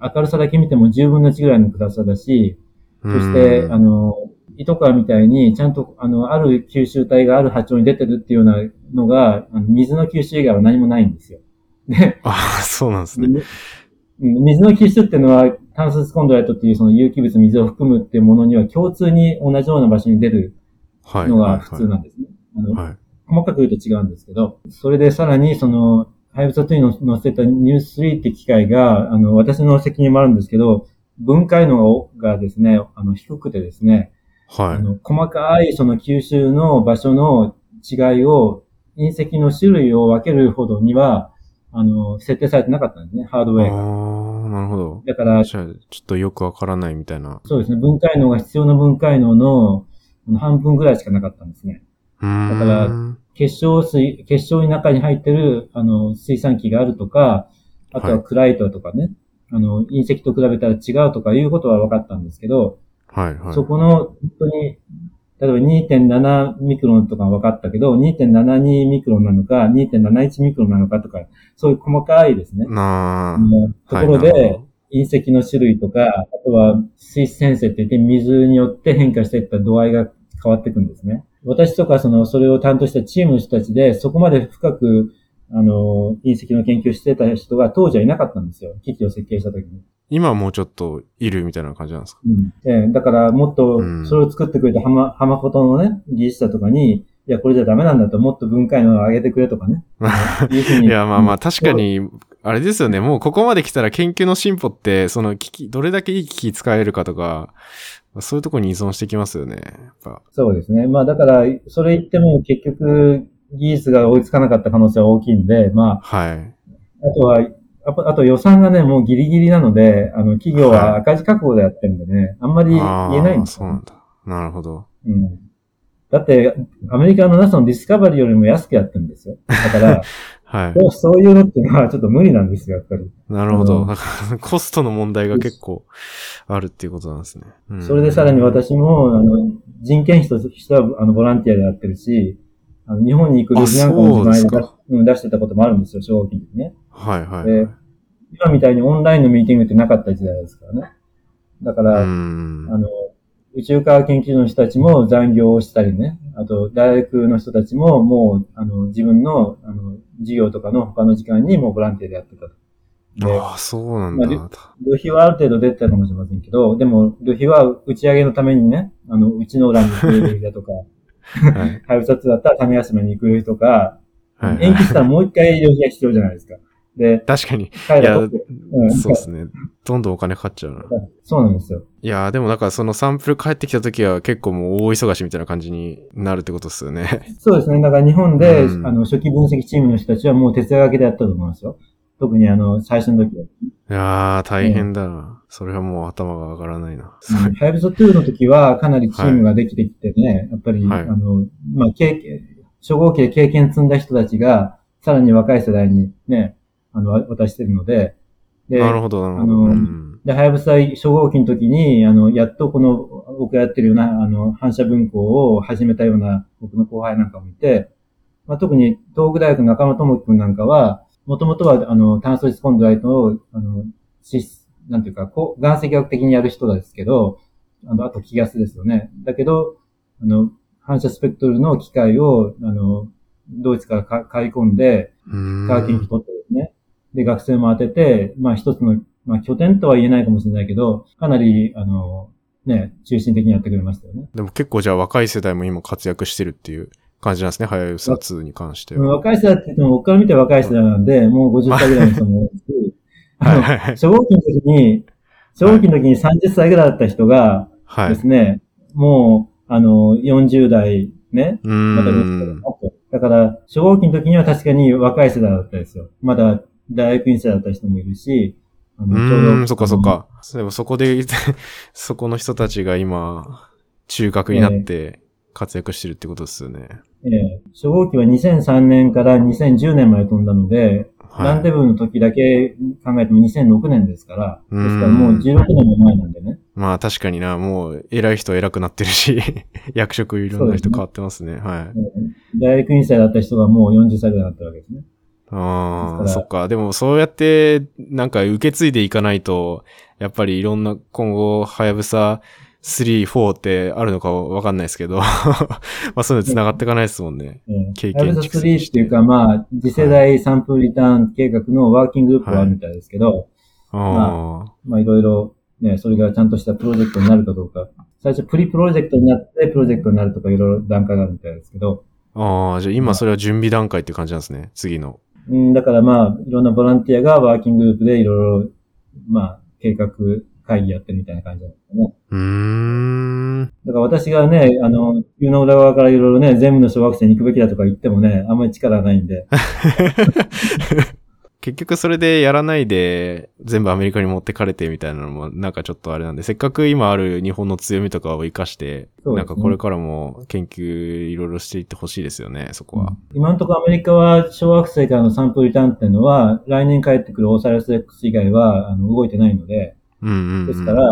明るさだけ見ても10分の1ぐらいの暗さだし、そして、うんあの、糸川みたいに、ちゃんと、あの、ある吸収体がある波長に出てるっていうようなのが、あの水の吸収以外は何もないんですよ。で、ああ、そうなんですね。うん水の吸収っていうのは、炭素スコンドライトっていうその有機物、水を含むっていうものには共通に同じような場所に出るはい。のはいが普通なんですね。はい。細かく言うと違うんですけど、それでさらにその、ハイブサ2に載せたニュース3って機械が、あの、私の責任もあるんですけど、分解能がですね、あの、低くてですね、はい。あの細かいその吸収の場所の違いを、隕石の種類を分けるほどには、あの、設定されてなかったんですね、ハードウェアが。ああ、なるほど。だから、ちょっとよくわからないみたいな。そうですね、分解能が必要な分解能の半分ぐらいしかなかったんですね。だから結晶水、結晶の中に入ってる、あの、水酸基があるとか、あとははいクライトとかね、あの、隕石と比べたら違うとかいうことは分かったんですけど、はいはい。そこの、本当に、例えば2.7ミクロンとかは分かったけど、2.72ミクロンなのか、2.71ミクロンなのかとか、そういう細かいですね、なあ。のところでほ、隕石の種類とか、あとは水質変性って言って水によって変化していった度合いが変わっていくんですね。私とかその、それを担当したチームの人たちで、そこまで深く、あの、隕石の研究してた人が当時はいなかったんですよ。機器を設計した時に。今はもうちょっといるみたいな感じなんですか？ええだから、もっとうん、それを作ってくれた浜、浜ことのね、技術者とかに、いや、これじゃダメなんだと、もっと分解能を上げてくれとかね。いや、まあまあ、うん確かに、あれですよね。もうここまで来たら研究の進歩って、その機器、どれだけいい機器使えるかとか、そういうところに依存してきますよね。そうですね。まあだから、それ言っても結局、技術が追いつかなかった可能性は大きいんで、まはい。あ、あとは、あとあと予算がね、もうギリギリなので、あの、企業は赤字覚悟でやってるんでね、あんまり言えないんああ、ですよ、そうなんだ。なるほど。うん。だって、アメリカの NASA のディスカバリーよりも安くやってるんですよ。だから、はい。そういうのっていうのはちょっと無理なんですよ、やっぱり。なるほど。あのだからコストの問題が結構あるっていうことなんですね。うんそれでさらに私も、あの、人件費としては、あの、ボランティアでやってるし、あの日本に行く旅費なんかも自前で出しうん出してたこともあるんですよ、奨学金にね。はいはい。で今みたいにオンラインのミーティングってなかった時代ですからね。だかうら、ん。あの、宇宙科学研究所の人たちも残業をしたりね、あと大学の人たちももう、あの、自分の、あの、授業とかの他の時間にもうボランティアでやってたと。で、ああ、そうなんまあだ。旅費はある程度出てたかもしれませんけど、でも、旅費は打ち上げのためにね、あの、うちの裏に行く旅費だとか、はい。ハイブサ2だったら種休めに行くとか、はい延期したらもう一回旅費が必要じゃないですか。で、確かに。いやとうん、そうですね。どんどんお金かかっちゃうな。そうなんですよ。いやーでもなんかそのサンプル帰ってきた時は結構もう大忙しみたいな感じになるってことですよね。そうですね。だから日本で、うんあの、初期分析チームの人たちはもう徹夜がけでやったと思いますよ。特にあの、最初の時は。いやー大変だな。それはもう頭が上がらないな。うんハイブサ2の時はかなりチームができてきてね、やっぱり、はいあの、まあ、経験、初号機で経験積んだ人たちが、さらに若い世代にね、あの、渡してるので、で、なるほど、なるほど。あのうんで、はやぶさ初号機の時に、あの、やっとこの、僕がやってるような、あの、反射分光を始めたような僕の後輩なんかもいて、まあ、特に東北大学の中野智樹君なんかは、もともとは、あの、炭素質コンドライトを、あの、しなんていうか、こう、岩石学的にやる人ですけど、あの、あと気ガスですよね。だけど、あの、反射スペクトルの機械を、あの、ドイツからか買い込んで、科学研究取ってですね。で、学生も当てて、まあ一つの、まあ拠点とは言えないかもしれないけど、かなり、あの、ね、中心的にやってくれましたよね。でも結構じゃあ若い世代も今活躍してるっていう感じなんですね。はやぶさ2に関しては。若い世代って言っても、僕から見て若い世代なんで、もう50歳ぐらいの人も多いし、はいはいはい。初号機の時に、初号機の時に30歳ぐらいだった人がはい。ですね、もう、あの、40代ね、うまた。だから、初号機の時には確かに若い世代だったですよ。まだ大学院生だった人もいるし、あうのちょうどーん、そっかそっか。でもそこで、そこの人たちが今、中核になって活躍してるってことですよね。ええ初号機は2003年から2010年まで飛んだので、ランデはい。ブーの時だけ考えても2006年ですから、うんですからもう16年も前なんでね。まあ確かにな、もう偉い人は偉くなってるし、役職いろんな人変わってますね。はい。ええ大学院生だった人がもう40歳ぐらいになったわけですね。ああ、そっか。でもそうやって、なんか受け継いでいかないと、やっぱりいろんな今後、はやぶさ3、4ってあるのかわかんないですけど、まあそういうの繋がっていかないですもんね。ええ経験アルザ蓄積3っていうか、まあ、次世代サンプルリターン計画のワーキンググループがあるみたいですけど、ああ、まあいろいろね、それがちゃんとしたプロジェクトになるかどうか。最初プリプロジェクトになってプロジェクトになるとかいろいろ段階があるみたいですけど、ああ、じゃあ今それは準備段階って感じなんですね。次の。うん、だからまあ、いろんなボランティアがワーキンググループでいろいろ、まあ、計画会議やってるみたいな感じなんですかね。うーん。ん。だから私がね、あの、湯の裏側からいろいろね、全部の小学生に行くべきだとか言ってもね、あんまり力がないんで。結局それでやらないで全部アメリカに持ってかれてみたいなのもなんかちょっとあれなんで、せっかく今ある日本の強みとかを活かして、ねなんかこれからも研究いろいろしていってほしいですよね、そこは。今のところアメリカは小学生からのサンプルリターンっていうのは、来年帰ってくるオーサイラス X 以外はあの動いてないので、うんうん、うん。ですから、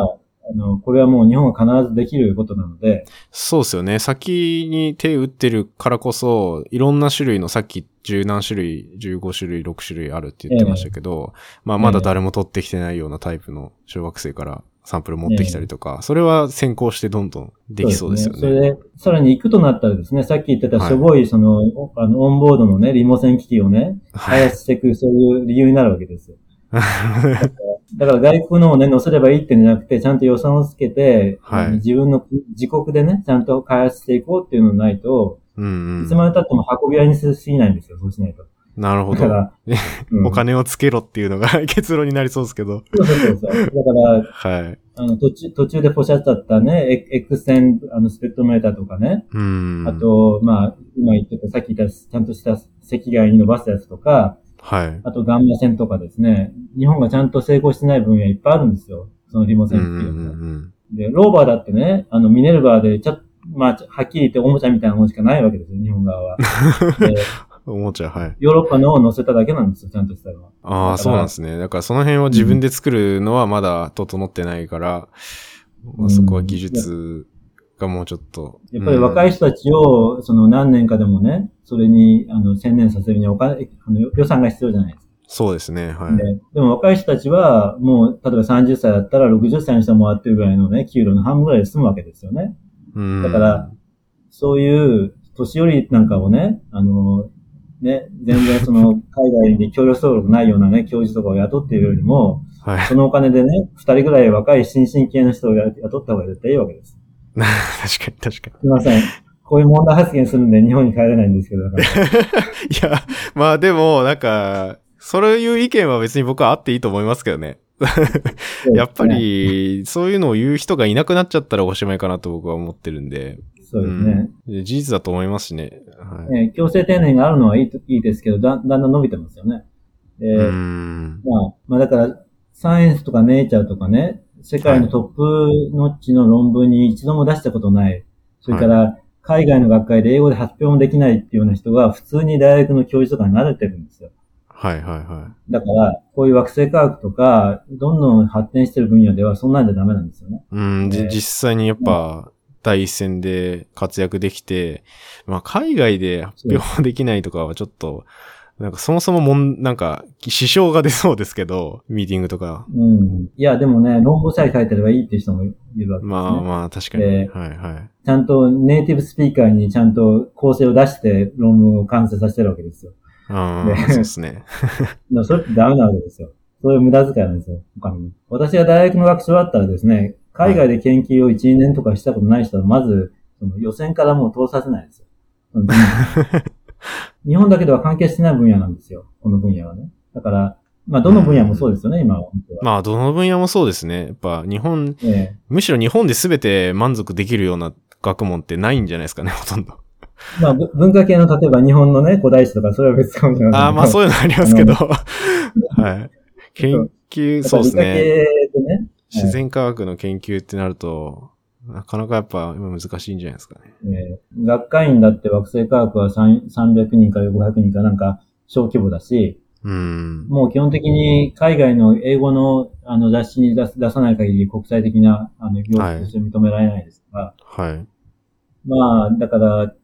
あの、これはもう日本は必ずできることなので、そうですよね。先に手打ってるからこそ、いろんな種類のさっき十何種類、15種類、6種類あるって言ってましたけど、まあまだ誰も取ってきてないようなタイプの小学生からサンプル持ってきたりとか、それは先行してどんどんできそうですよね。それで、さらに行くとなったらですね、さっき言ってたしょぼい、その、おあの、オンボードのね、リモ線機器をね、開発していく、そういう理由になるわけですよ。だから外国のをね、載せればいいってんじゃなくて、ちゃんと予算をつけて、はい自分の自国でね、ちゃんと開発していこうっていうのがないと、うんうん。いつまで経っても運び屋にしすぎないんですよ、そうしないと。なるほど。だから、うんお金をつけろっていうのが結論になりそうですけど。そうそうそう。だから、はい。あの、途中、途中でポシャっちゃったね、エ X 線、あの、スペクトロメーターとかね、うん。あ、と、まあ、今言ってた、さっき言った、ちゃんとした赤外に伸ばすやつとか、はい。あとガンマ線とかですね、日本がちゃんと成功してない分野いっぱいあるんですよ。そのリモうんうん線っていうのはうんで、ローバーだってね、あの、ミネルバーで、ちょっと、まあ、はっきり言っておもちゃみたいなものしかないわけですよ、日本側は。おもちゃ、はい。ヨーロッパのを乗せただけなんですよ、ちゃんとしたのは。ああ、そうなんですね。だからその辺を自分で作るのはまだ整ってないから、まあそこは技術がもうちょっと。やっぱり若い人たちを、その何年かでもね、それに、あの、専念させるにはお金、あの予算が必要じゃないですか。そうですね、はい。ででも若い人たちは、もう、例えば30歳だったら60歳の人もらってるぐらいのね、給料の半分ぐらいで済むわけですよね。うんだから、そういう、年寄りなんかをね、あの、ね、全然その、海外に協力登録ないようなね、教授とかを雇っているよりも、はい。そのお金でね、二人ぐらい若い新進系の人を雇った方が絶対いいわけです。確かに確かすいません。こういう問題発言するんで日本に帰れないんですけど。いや、まあでも、なんか、そういう意見は別に僕はあっていいと思いますけどね。やっぱ、り、そういうのを言う人がいなくなっちゃったらおしまいかなと僕は思ってるんで。そうですね。うん事実だと思いますしね。はい。ね強制定年があるのはいいといいですけど、だだんだん伸びてますよね。で、うん。まあ、まあだから、サイエンスとかネイチャーとかね、世界のトップノッチの論文に一度も出したことない。それから、海外の学会で英語で発表もできないっていうような人が普通に大学の教授とかに慣れてるんですよ。はいはいはだから、こういう惑星科学とか、どんどん発展してる分野ではそんなんじゃダメなんですよね。い。うん、実際にやっぱ、第一線で活躍できて、まあ海外で発表できないとかはちょっと、なんかそもそももん、なんか、支障が出そうですけど、ミーティングとか。うん。いや、でもね、論文さえ書いてればいいっていう人もいるわけですね。まあまあ、確かに。ではいはい。ちゃんとネイティブスピーカーにちゃんと構成を出して論文を完成させてるわけですよ。ああ、ねそうですね。それってダメなわけですよ。そういう無駄遣いなんですよ。他にも。私が大学の学長だったらですね、海外で研究を1、2年とかしたことない人は、まず、その予選からもう通させないですよ。日本だけでは関係してない分野なんですよ。この分野はね。だから、まあ、どの分野もそうですよね、今は。本当はまあ、どの分野もそうですね。やっぱ、日本、ええむしろ日本で全て満足できるような学問ってないんじゃないですかね、ほとんど。まあ、ぶ文化系の、例えば日本のね、古代史とか、それは別かもしれません。ああ、まあそういうのありますけど。はい。研究、そうですね。ね、自然科学の研究ってなると、なかなかやっぱ今難しいんじゃないですかね。えー学会員だって惑星科学は3 300人から500人かなんか小規模だし、うん。もう基本的に海外の英語のあの雑誌に出す出さない限り国際的なあの業種として認められないですから、はい。まあ、だから、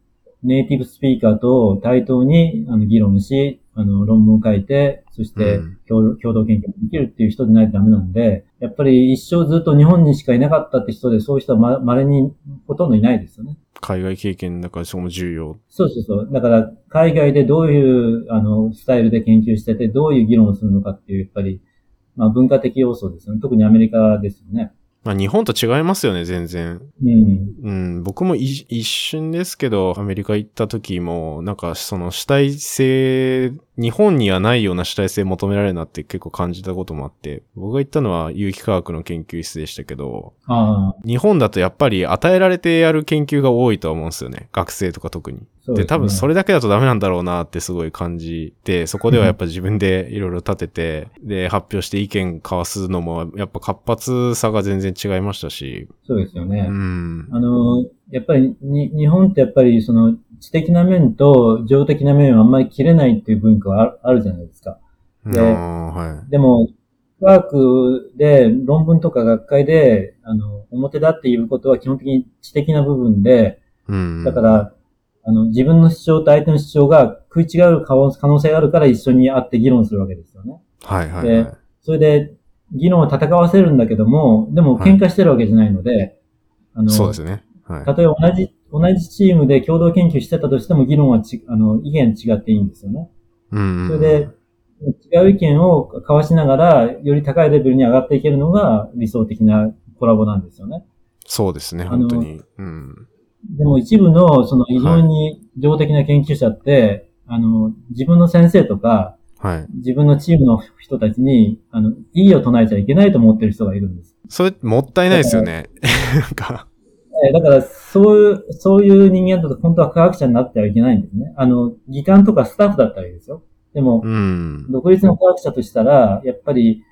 ネイティブスピーカーと対等にあの議論し、あの論文を書いて、そしてうん共,、共同研究ができるっていう人でないとダメなんで、やっぱり一生ずっと日本にしかいなかったって人で、そういう人はま稀にほとんどいないですよね。海外経験だからそこも重要。そうそうそう。だから、海外でどういう、あの、スタイルで研究してて、どういう議論をするのかっていう、やっぱり、まあ、文化的要素ですよね。特にアメリカですよね。まあ日本と違いますよね、全然。うん。うん、僕もい一瞬ですけど、アメリカ行った時も、なんかその主体性日本にはないような主体性求められるなって結構感じたこともあって、僕が行ったのは有機化学の研究室でしたけど、日本だとやっぱり与えられてやる研究が多いとは思うんですよね。学生とか特に。で、ね多分それだけだとダメなんだろうなってすごい感じて、そこではやっぱ自分でいろいろ立てて、で、発表して意見交わすのも、やっぱ活発さが全然違いましたし、そうですよね。うん。あの、やっぱりに、日本ってやっぱりその知的な面と情的な面はあんまり切れないっていう文化があるじゃないですか。ではい。でも、科学で論文とか学会で、あの、表だっていうことは基本的に知的な部分で、うん。だから、あの、自分の主張と相手の主張が食い違う可能性があるから一緒に会って議論するわけですよね。はいはい、ではい。それで、議論を戦わせるんだけども、でも喧嘩してるわけじゃないので、あの、そうですね。はい。例えば同じ、同じチームで共同研究してたとしても議論はち、あの、意見違っていいんですよね。うん。それで、違う意見を交わしながら、より高いレベルに上がっていけるのが理想的なコラボなんですよね。そうですね、本当に。うん。でも一部の、その非常に情的な研究者って、あの、自分の先生とか、はい。自分のチームの人たちに、あの、いいを唱えちゃいけないと思ってる人がいるんです。それ、もったいないですよね。なんか、えーだから、そういう、そういう人間だと本当は科学者になってはいけないんですね。あの、技官とかスタッフだったらいいですよ。でも、うん。独立の科学者としたら、やっぱり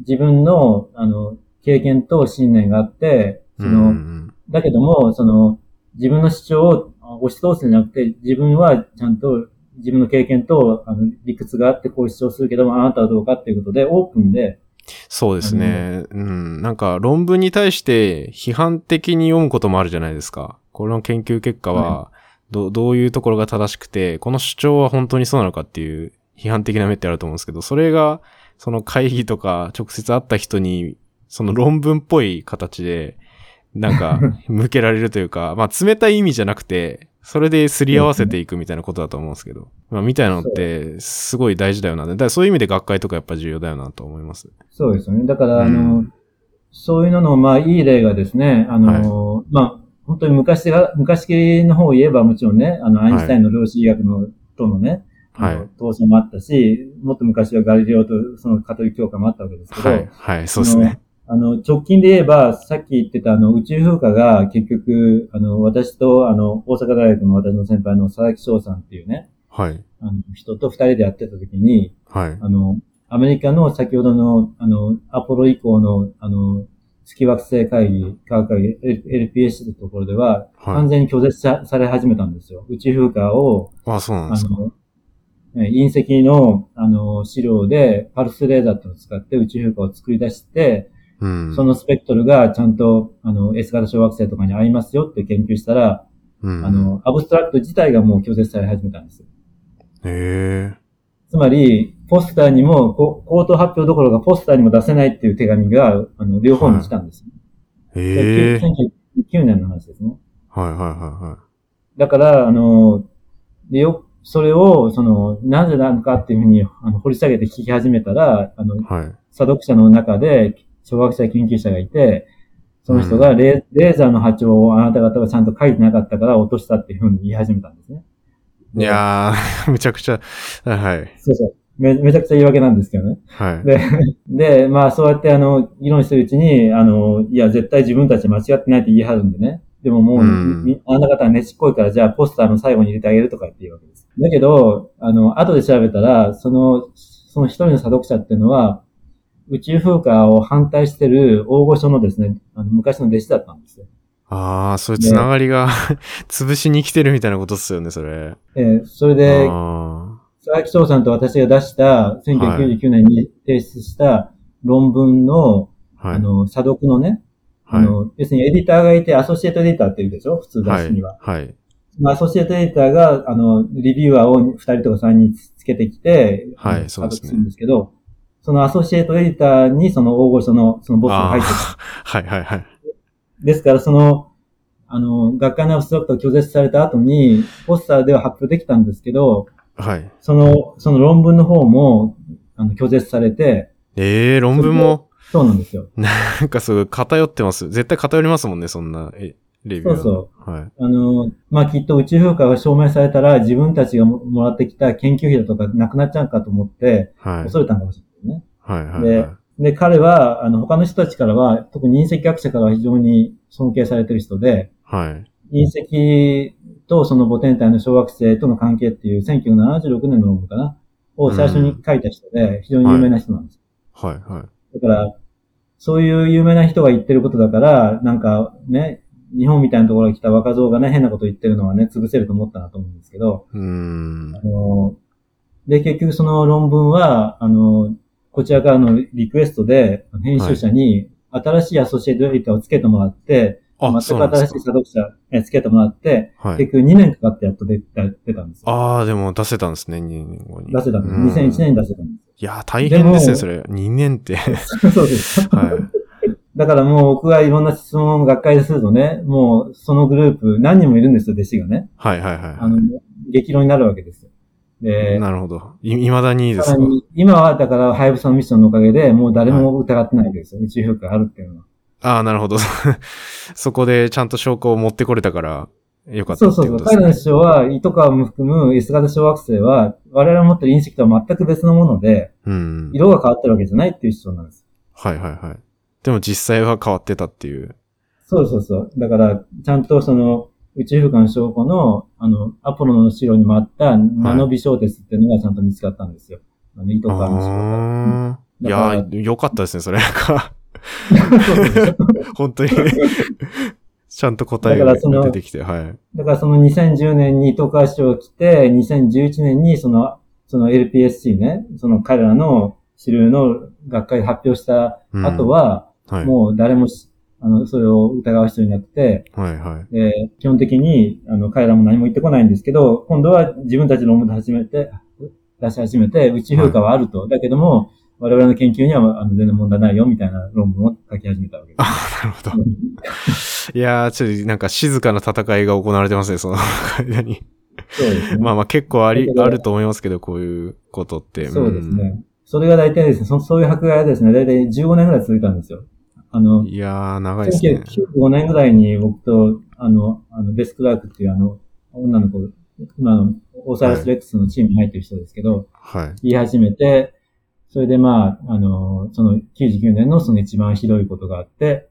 自分の、あの、経験と信念があって、その、うんだけども、その、自分の主張を押し通すんじゃなくて、自分はちゃんと自分の経験とあの理屈があってこう主張するけども、あなたはどうかっていうことで、オープンで、そうですね。うん。なんか論文に対して批判的に読むこともあるじゃないですか。この研究結果はど、どういうところが正しくて、この主張は本当にそうなのかっていう批判的な目ってあると思うんですけど、それが、その会議とか直接会った人に、その論文っぽい形で、なんか、向けられるというか、まあ冷たい意味じゃなくて、それですり合わせていくみたいなことだと思うんですけど、まあみたいなのってすごい大事だよな。だからそういう意味で学会とかやっぱ重要だよなと思います。そうですよね。だから、あうのん、そういうのの、まあ、いい例がですね、あの、まあ、本当に昔が、昔の方を言えばもちろんね、あの、アインシュタインの量子医学の、とのね、はい。闘争もあったし、もっと昔はガリレオとそのカトリック教会もあったわけですけど、はい、はい、そうですね。あの、直近で言えば、さっき言ってたあの、宇宙風化が結局、あの、私と、あの、大阪大学の私の先輩の佐々木翔さんっていうね、はい、あの、人と二人でやってた時に、はい、あの、アメリカの先ほどの、あの、アポロ以降の、あの、月惑星会議、科学会議、LPS のところでは、完はい。全に拒絶さされ始めたんですよ。宇宙風化を、あ、そうなんあですか。隕石の、あの、資料で、パルスレーザーっていうのを使って宇宙風化を作り出して、うん。そのスペクトルがちゃんと、あの、S 型小惑星とかに合いますよって研究したら、うん、あの、アブストラクト自体がもう拒絶され始めたんですよ。へえ。つまり、ポスターにも、こ口頭発表どころかポスターにも出せないっていう手紙が、あの、両方に来たんですよ。へえ。1909年の話ですね。はい、はい、はだから、あの、でよ、それを、その、なぜなのかっていうふうに、あの、掘り下げて聞き始めたら、あの、い、はい。はい。査読者の中で、小学生研究者がいて、その人がレ,、レーザーの波長をあなた方はちゃんと書いてなかったから落としたっていうふうに言い始めたんですね。いやー、むちゃくちゃ、はい、はい。そうそう。め、めちゃくちゃ言い訳なんですけどね。はい。で、で、まあそうやってあの、議論してるうちに、あの、いや、絶対自分たち間違ってないって言い張るんでね。でももう、うんみあなた方はねちっこいから、じゃあポスターの最後に入れてあげるとかっていうわけです。だけど、あの、後で調べたら、その、その一人の査読者っていうのは、宇宙風化を反対してる大御所のですね、あの昔の弟子だったんですよ。ああ、そういうつながりが、潰しに来てるみたいなことっすよね、それ。えーそれで、あ佐々木翔さんと私が出した、1999年に提出した論文の、あ、はい。あの、査読のね、はい。あの、要するにエディターがいて、アソシエイトエディターって言うでしょ？普通雑はい誌には。。はい。まあ、アソシエイトエディターが、あの、リビューアーを2人とか3人つけてきて、はいそうですねするんですけど、そのアソシエイトエディターにその大御所の、そのボスが入ってあー はい、はい、はい。る。ですから、その、あの、学会のアブストラクトを拒絶された後に、ポスターでは発表できたんですけど、はい。その、その論文の方も、あの、拒絶されて、ええー、論文も、そうなんですよ。なんかすごい偏ってます。絶対偏りますもんね、そんな、え、レビュー。。そうはい。あの、まあ、きっと宇宙風化が証明されたら自分たちがももらってきた研究費だとかなくなっちゃうかと思って、はい。恐れたのかもしれないね。はい。はい。ではいで、彼は、あの、他の人たちからは、特に隕石学者からは非常に尊敬されてる人で、はい。隕石とその母天体の小惑星との関係っていう1976年の論文かなを最初に書いた人で、非常に有名な人なんです。はい。はい。だから、そういう有名な人が言ってることだから、なんかね、日本みたいなところに来た若造がね、変なこと言ってるのはね、潰せると思ったなと思うんですけど、うーん。あの、で、結局その論文は、あの、こちらからのリクエストで、編集者に新しいアソシエイトエディターをつけてもらって、あ、全く新しい。査読者えつけてもらって、はい。結局2年かかってやっと出た出たんですよ。ああ、でも出せたんですね、2年後に。出せたんです。うん2001年に出せたんでいやー、大変ですね、それ。2年って。す。そうです。はい。だからもう僕がいろんな質問を学会でするとね、もうそのグループ何人もいるんですよ、弟子がね。はいはいはい。あの、激論になるわけですよ。で、なるほど。い、未だにいいですか？今はだから、ハイブサのミッションのおかげで、もう誰も疑ってないわけですよ。宇宙風化があるっていうのは。ああ、なるほど。そこでちゃんと証拠を持ってこれたから、よかったそうそうそう。彼らの主張は、糸川も含む S 型小惑星は、我々が持ってる隕石とは全く別のもので、うん。色が変わってるわけじゃないっていう主張なんです。はいはいはい。でも実際は変わってたっていう。そうそうそう。だから、ちゃんとその、宇宙風化の証拠の、あの、アポロの資料にもあったナノ微小鉄っていうのがちゃんと見つかったんですよ。あの、糸川の資料ああ。いやー、よかったですね、それ。なんか、本当に。ちゃんと答えが出てきて、はい。だからその2010年に東海市を来て、2011年にその、その LPSC ね、その彼らの主流の学会で発表したうん後は、はい。もう誰もし、あの、それを疑う人になって、はいはい。で基本的に、あの、彼らも何も言ってこないんですけど、今度は自分たちの論文で始めて、出し始めて、宇宙風化はあると。だけども、我々の研究にはあの全然問題ないよ、みたいな論文を書き始めたわけです。あなるほど。いやー、ちょっとなんか静かな戦いが行われてますね、その間に。そうですね。まあまあ結構ありあると思いますけど、こういうことって。そうですね。それが大体ですね、そそういう迫害はですね、大体15年ぐらい続いたんですよ。あのうん。、いやー、長いですね。1995年ぐらいに僕と、あの、あの、ベス・クラークっていうあの、女の子、今の、オーサイラス・レックスのチームに入ってる人ですけど、はい。言い始めて、それでまあ、あの、その99年のその一番ひどいことがあって、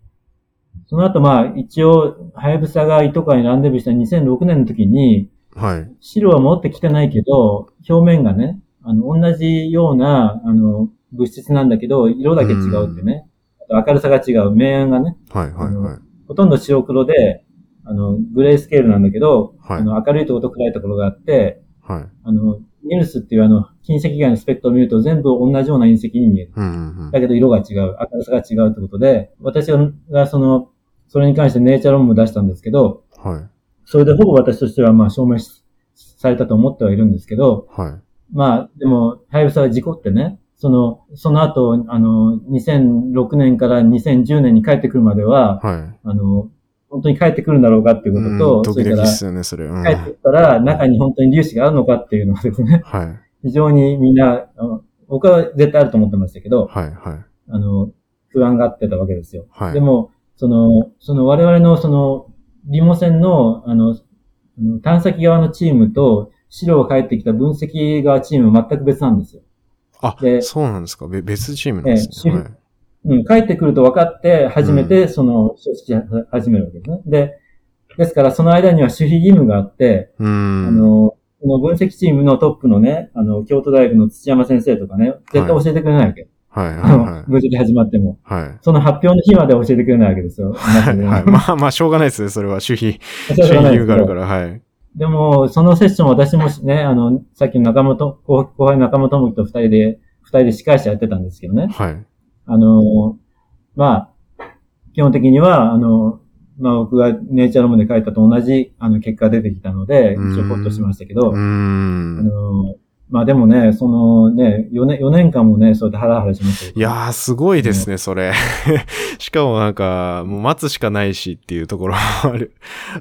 その後まあ、一応、ハヤブサが糸川にランデブーした2006年の時に、はい。白は持ってきてないけど、表面がね、あの、同じような、あの、物質なんだけど、色だけ違うってね。明るさが違う。明暗がね、はいはいはい。ほとんど白黒で、あの、グレースケールなんだけど、はいあの、明るいところと暗いところがあって、はい。あの、ニルスっていうあの、近赤外のスペクトルを見ると全部同じような隕石に見える。うんうんうん。だけど色が違う。明るさが違うってことで、私がその、それに関してネイチャー論文を出したんですけど、はい。それでほぼ私としてはまあ証明しされたと思ってはいるんですけど、はい。まあ、でも、ハヤブサは事故ってね、その、その後、あの、2006年から2010年に帰ってくるまでは、はい。あの、本当に帰ってくるんだろうかっていううんことと、そドキれから、ドキっすよね、それ。うん。帰ってきたら中に本当に粒子があるのかっていうのはですね、はい。非常にみんな、あの僕は絶対あると思ってましたけど、はい。はい。あの、不安がってたわけですよ。はい。でも、その、その我々のその、リモ線の、あの、あの探査機側のチームと、資料が返ってきた分析側チームは全く別なんですよ。あで、そうなんですか。べ別チームなんですね。ええはい。うん、帰ってくると分かって、初めてその、組織を始めるわけですね。で、ですからその間には守秘義務があって、うーん。あの、この分析チームのトップのね、あの、京都大学の土山先生とかね、絶対教えてくれないわけ。はい。はい。はい。分析始まっても。はい。その発表の日まで教えてくれないわけですよ。はい。はい。まあまあ、しょうがないですね。それは守秘、守秘義務があるから、はい。でも、そのセッション私もね、あの、さっきの中本、後後輩の中本智樹と二人で、二人で司会者やってたんですけどね。はい。あの、まあ、基本的には、あの、まあ僕がネイチャー論文で書いたと同じ、あの、結果が出てきたので、うん一応ほっとしましたけど、あん。の、まあでもね、そのね、4年、4年間もね、そうやってハラハラしましたよいやー、すごいですね、それ。しかもなんか、もう待つしかないしっていうところもある、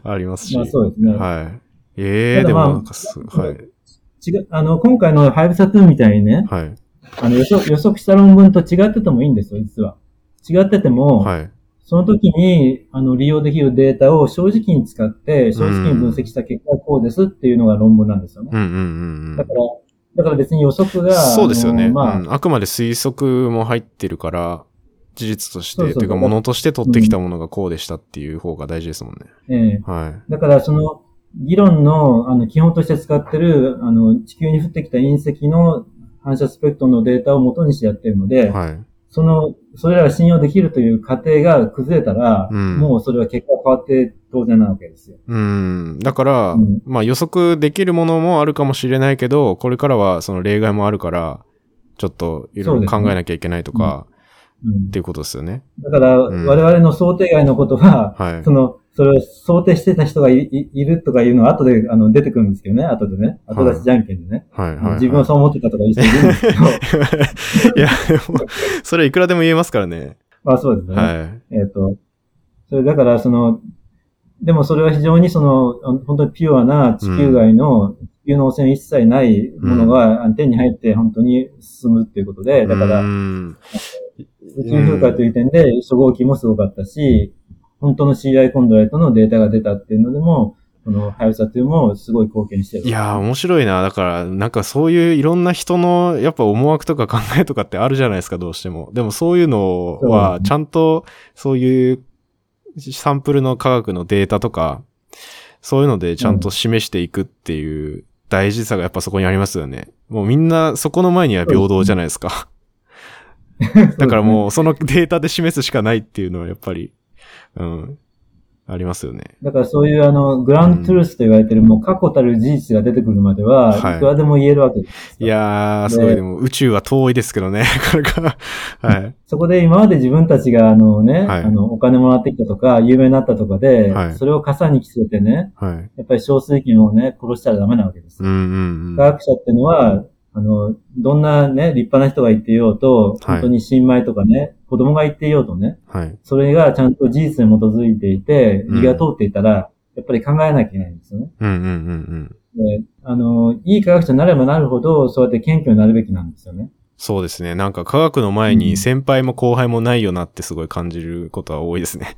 ありますし。まあそうですね。はい。ええー、でもなんかす、はい。違う、あの、今回のハイブサ2みたいにね、はい。あの予測、予測した論文と違っててもいいんですよ、実は。違ってても、はい。その時に、あの、利用できるデータを正直に使って、正直に分析した結果はこうですっていうのが論文なんですよね。うんうんうんうんだから、だから別に予測が、そうですよね。あのまあ、うんあくまで推測も入ってるから、事実として、そうそうというか、ものとして取ってきたものがこうでしたっていう方が大事ですもんね。ええはい。だからその、議論の、あの、基本として使ってる、あの、地球に降ってきた隕石の反射スペクトルのデータを元にしてやってるので、はい。その、それらが信用できるという過程が崩れたら、うんもうそれは結果が変わって当然なわけですよ。うん。だから、うんまあ予測できるものもあるかもしれないけど、これからはその例外もあるから、ちょっといろいろ考えなきゃいけないとか、うんっていうことですよね。だから、ん我々の想定外のことは、はいそ。の、それを想定してた人がいいいるとかいうのは後であの出てくるんですけどね、後でね。後出しじゃんけんでね。はい。はい。自分はそう思ってたとかいう人いるんですけど、いや、でも、それいくらでも言えますからね。まあそうですね。はい。えっ、と、それだからその、でもそれは非常にその、あ本当にピュアな地球外の、地球の汚染一切ないものが、あの手に入って本当に進むっていうことで、だからう、ん宇宙風化という点で初号機もすごかったし、本当の CI コンドライトのデータが出たっていうのでも、このハヤブサ2もすごい貢献してる。いやー、面白いな。だから、なんかそういういろんな人の、やっぱ思惑とか考えとかってあるじゃないですか、どうしても。でもそういうのは、ちゃんと、そういうサンプルの科学のデータとか、そういうのでちゃんと示していくっていう大事さがやっぱそこにありますよね。もうみんなそこの前には平等じゃないですか。だからもうそのデータで示すしかないっていうのはやっぱり、うん、ありますよね。だからそういうあの、グラントゥルースと言われてる、もう確固たる事実が出てくるまでは、はいいくらでも言えるわけです。いやー、すごい、ででも宇宙は遠いですけどね、これから。はい。そこで今まで自分たちがあのね、はいあの、お金もらってきたとか、有名になったとかで、はいそれを傘に着せてね、はい。やっぱり少数権をね、殺したらダメなわけですよ。うんうんうん。科学者ってのは、あの、どんなね、立派な人が言っていようと、はい本当に新米とかね、子供が言っていようとね、はい。それがちゃんと事実に基づいていて、うん理が通っていたら、やっぱり考えなきゃいけないんですよね。うんうんうんうん。で、あの、いい科学者になればなるほど、そうやって謙虚になるべきなんですよね。そうですね。なんか科学の前に先輩も後輩もないよなってすごい感じることは多いですね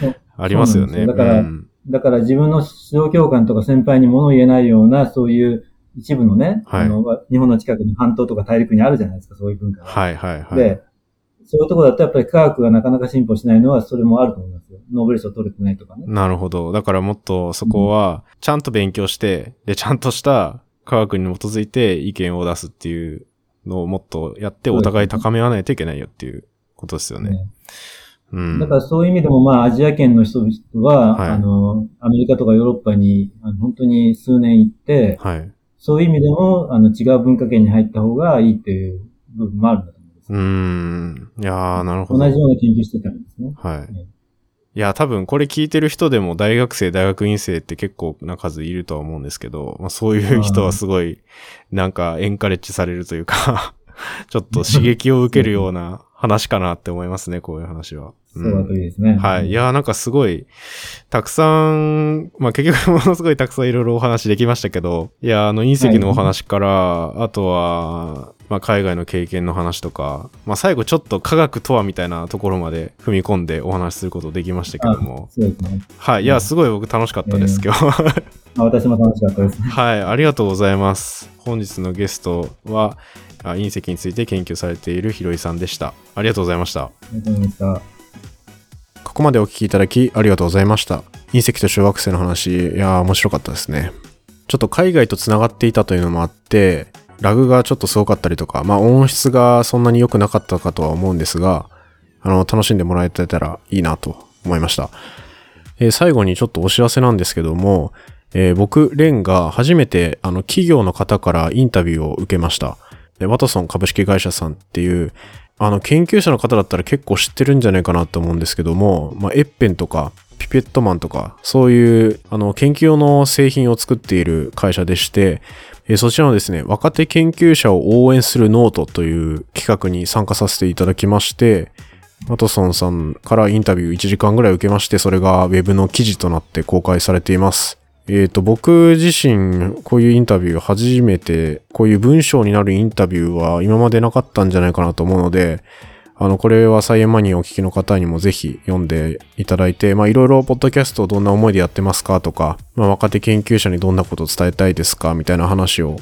そう。ありますよね。だからうんだから自分の指導教官とか先輩に物を言えないような、そういう一部のね、はいあの、日本の近くの半島とか大陸にあるじゃないですか、そういう文化が。はいはいはい。で、そういうところだとやっぱり科学がなかなか進歩しないのは、それもあると思いますよ。ノーベル賞取れてないとかね。なるほど。だからもっとそこは、ちゃんと勉強して、で、ちゃんとした科学に基づいて意見を出すっていうのをもっとやって、お互い高め合わないといけないよっていうことですよね。ねうん。だからそういう意味でも、まあ、アジア圏の人々は、はいあの、アメリカとかヨーロッパに、あの本当に数年行って、はい。そういう意味でも、あの、違う文化圏に入った方がいいっていう部分もあるんだと思うんですうーん。いやー、なるほど。同じような研究してたんですね。はいうん。いや、多分これ聞いてる人でも大学生、大学院生って結構な数いるとは思うんですけど、まあそういう人はすごい、なんかエンカレッジされるというか、ちょっと刺激を受けるような話かなって思いますね、こういう話は。そうだといいですね。はい。いやーなんかすごい、たくさん、まあ結局ものすごいたくさんいろいろお話できましたけど、いやーあの隕石のお話から、あとは、まあ海外の経験の話とか、まあ最後ちょっと科学とはみたいなところまで踏み込んでお話しすることできましたけども。そうですね。はい。いや、すごい僕楽しかったです、え今日。あ私も楽しかったです。はい。ありがとうございます。本日のゲストは、あ隕石について研究されているひろいさんでした。ありがとうございました。ありがとうございました。ここまでお聞きいただきありがとうございました。隕石と小惑星の話、いやー面白かったですね。ちょっと海外と繋がっていたというのもあって、ラグがちょっとすごかったりとか、まあ音質がそんなに良くなかったかとは思うんですが、あの、楽しんでもらえてたらいいなと思いました。えー最後にちょっとお知らせなんですけども、えー僕、レンが初めてあの企業の方からインタビューを受けました。でワトソン株式会社さんっていう、あの、研究者の方だったら結構知ってるんじゃないかなと思うんですけども、まあ、エッペンとか、ピペットマンとか、そういう、あの、研究用の製品を作っている会社でして、えそちらのですね、若手研究者を応援するノートという企画に参加させていただきまして、ワトソンさんからインタビュー1時間ぐらい受けまして、それがウェブの記事となって公開されています。えっ、と、僕自身、こういうインタビュー初めて、こういう文章になるインタビューは今までなかったんじゃないかなと思うので、あの、これはサイエンマニアをお聞きの方にもぜひ読んでいただいて、まあ、いろいろポッドキャストをどんな思いでやってますかとか、まあ、若手研究者にどんなことを伝えたいですかみたいな話を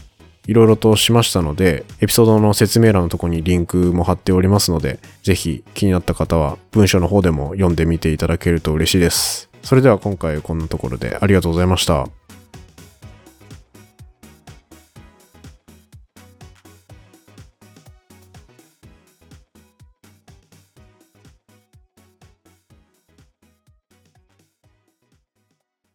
いろいろとしましたので、エピソードの説明欄のところにリンクも貼っておりますので、ぜひ気になった方は文章の方でも読んでみていただけると嬉しいです。それでは今回こんなところでありがとうございました。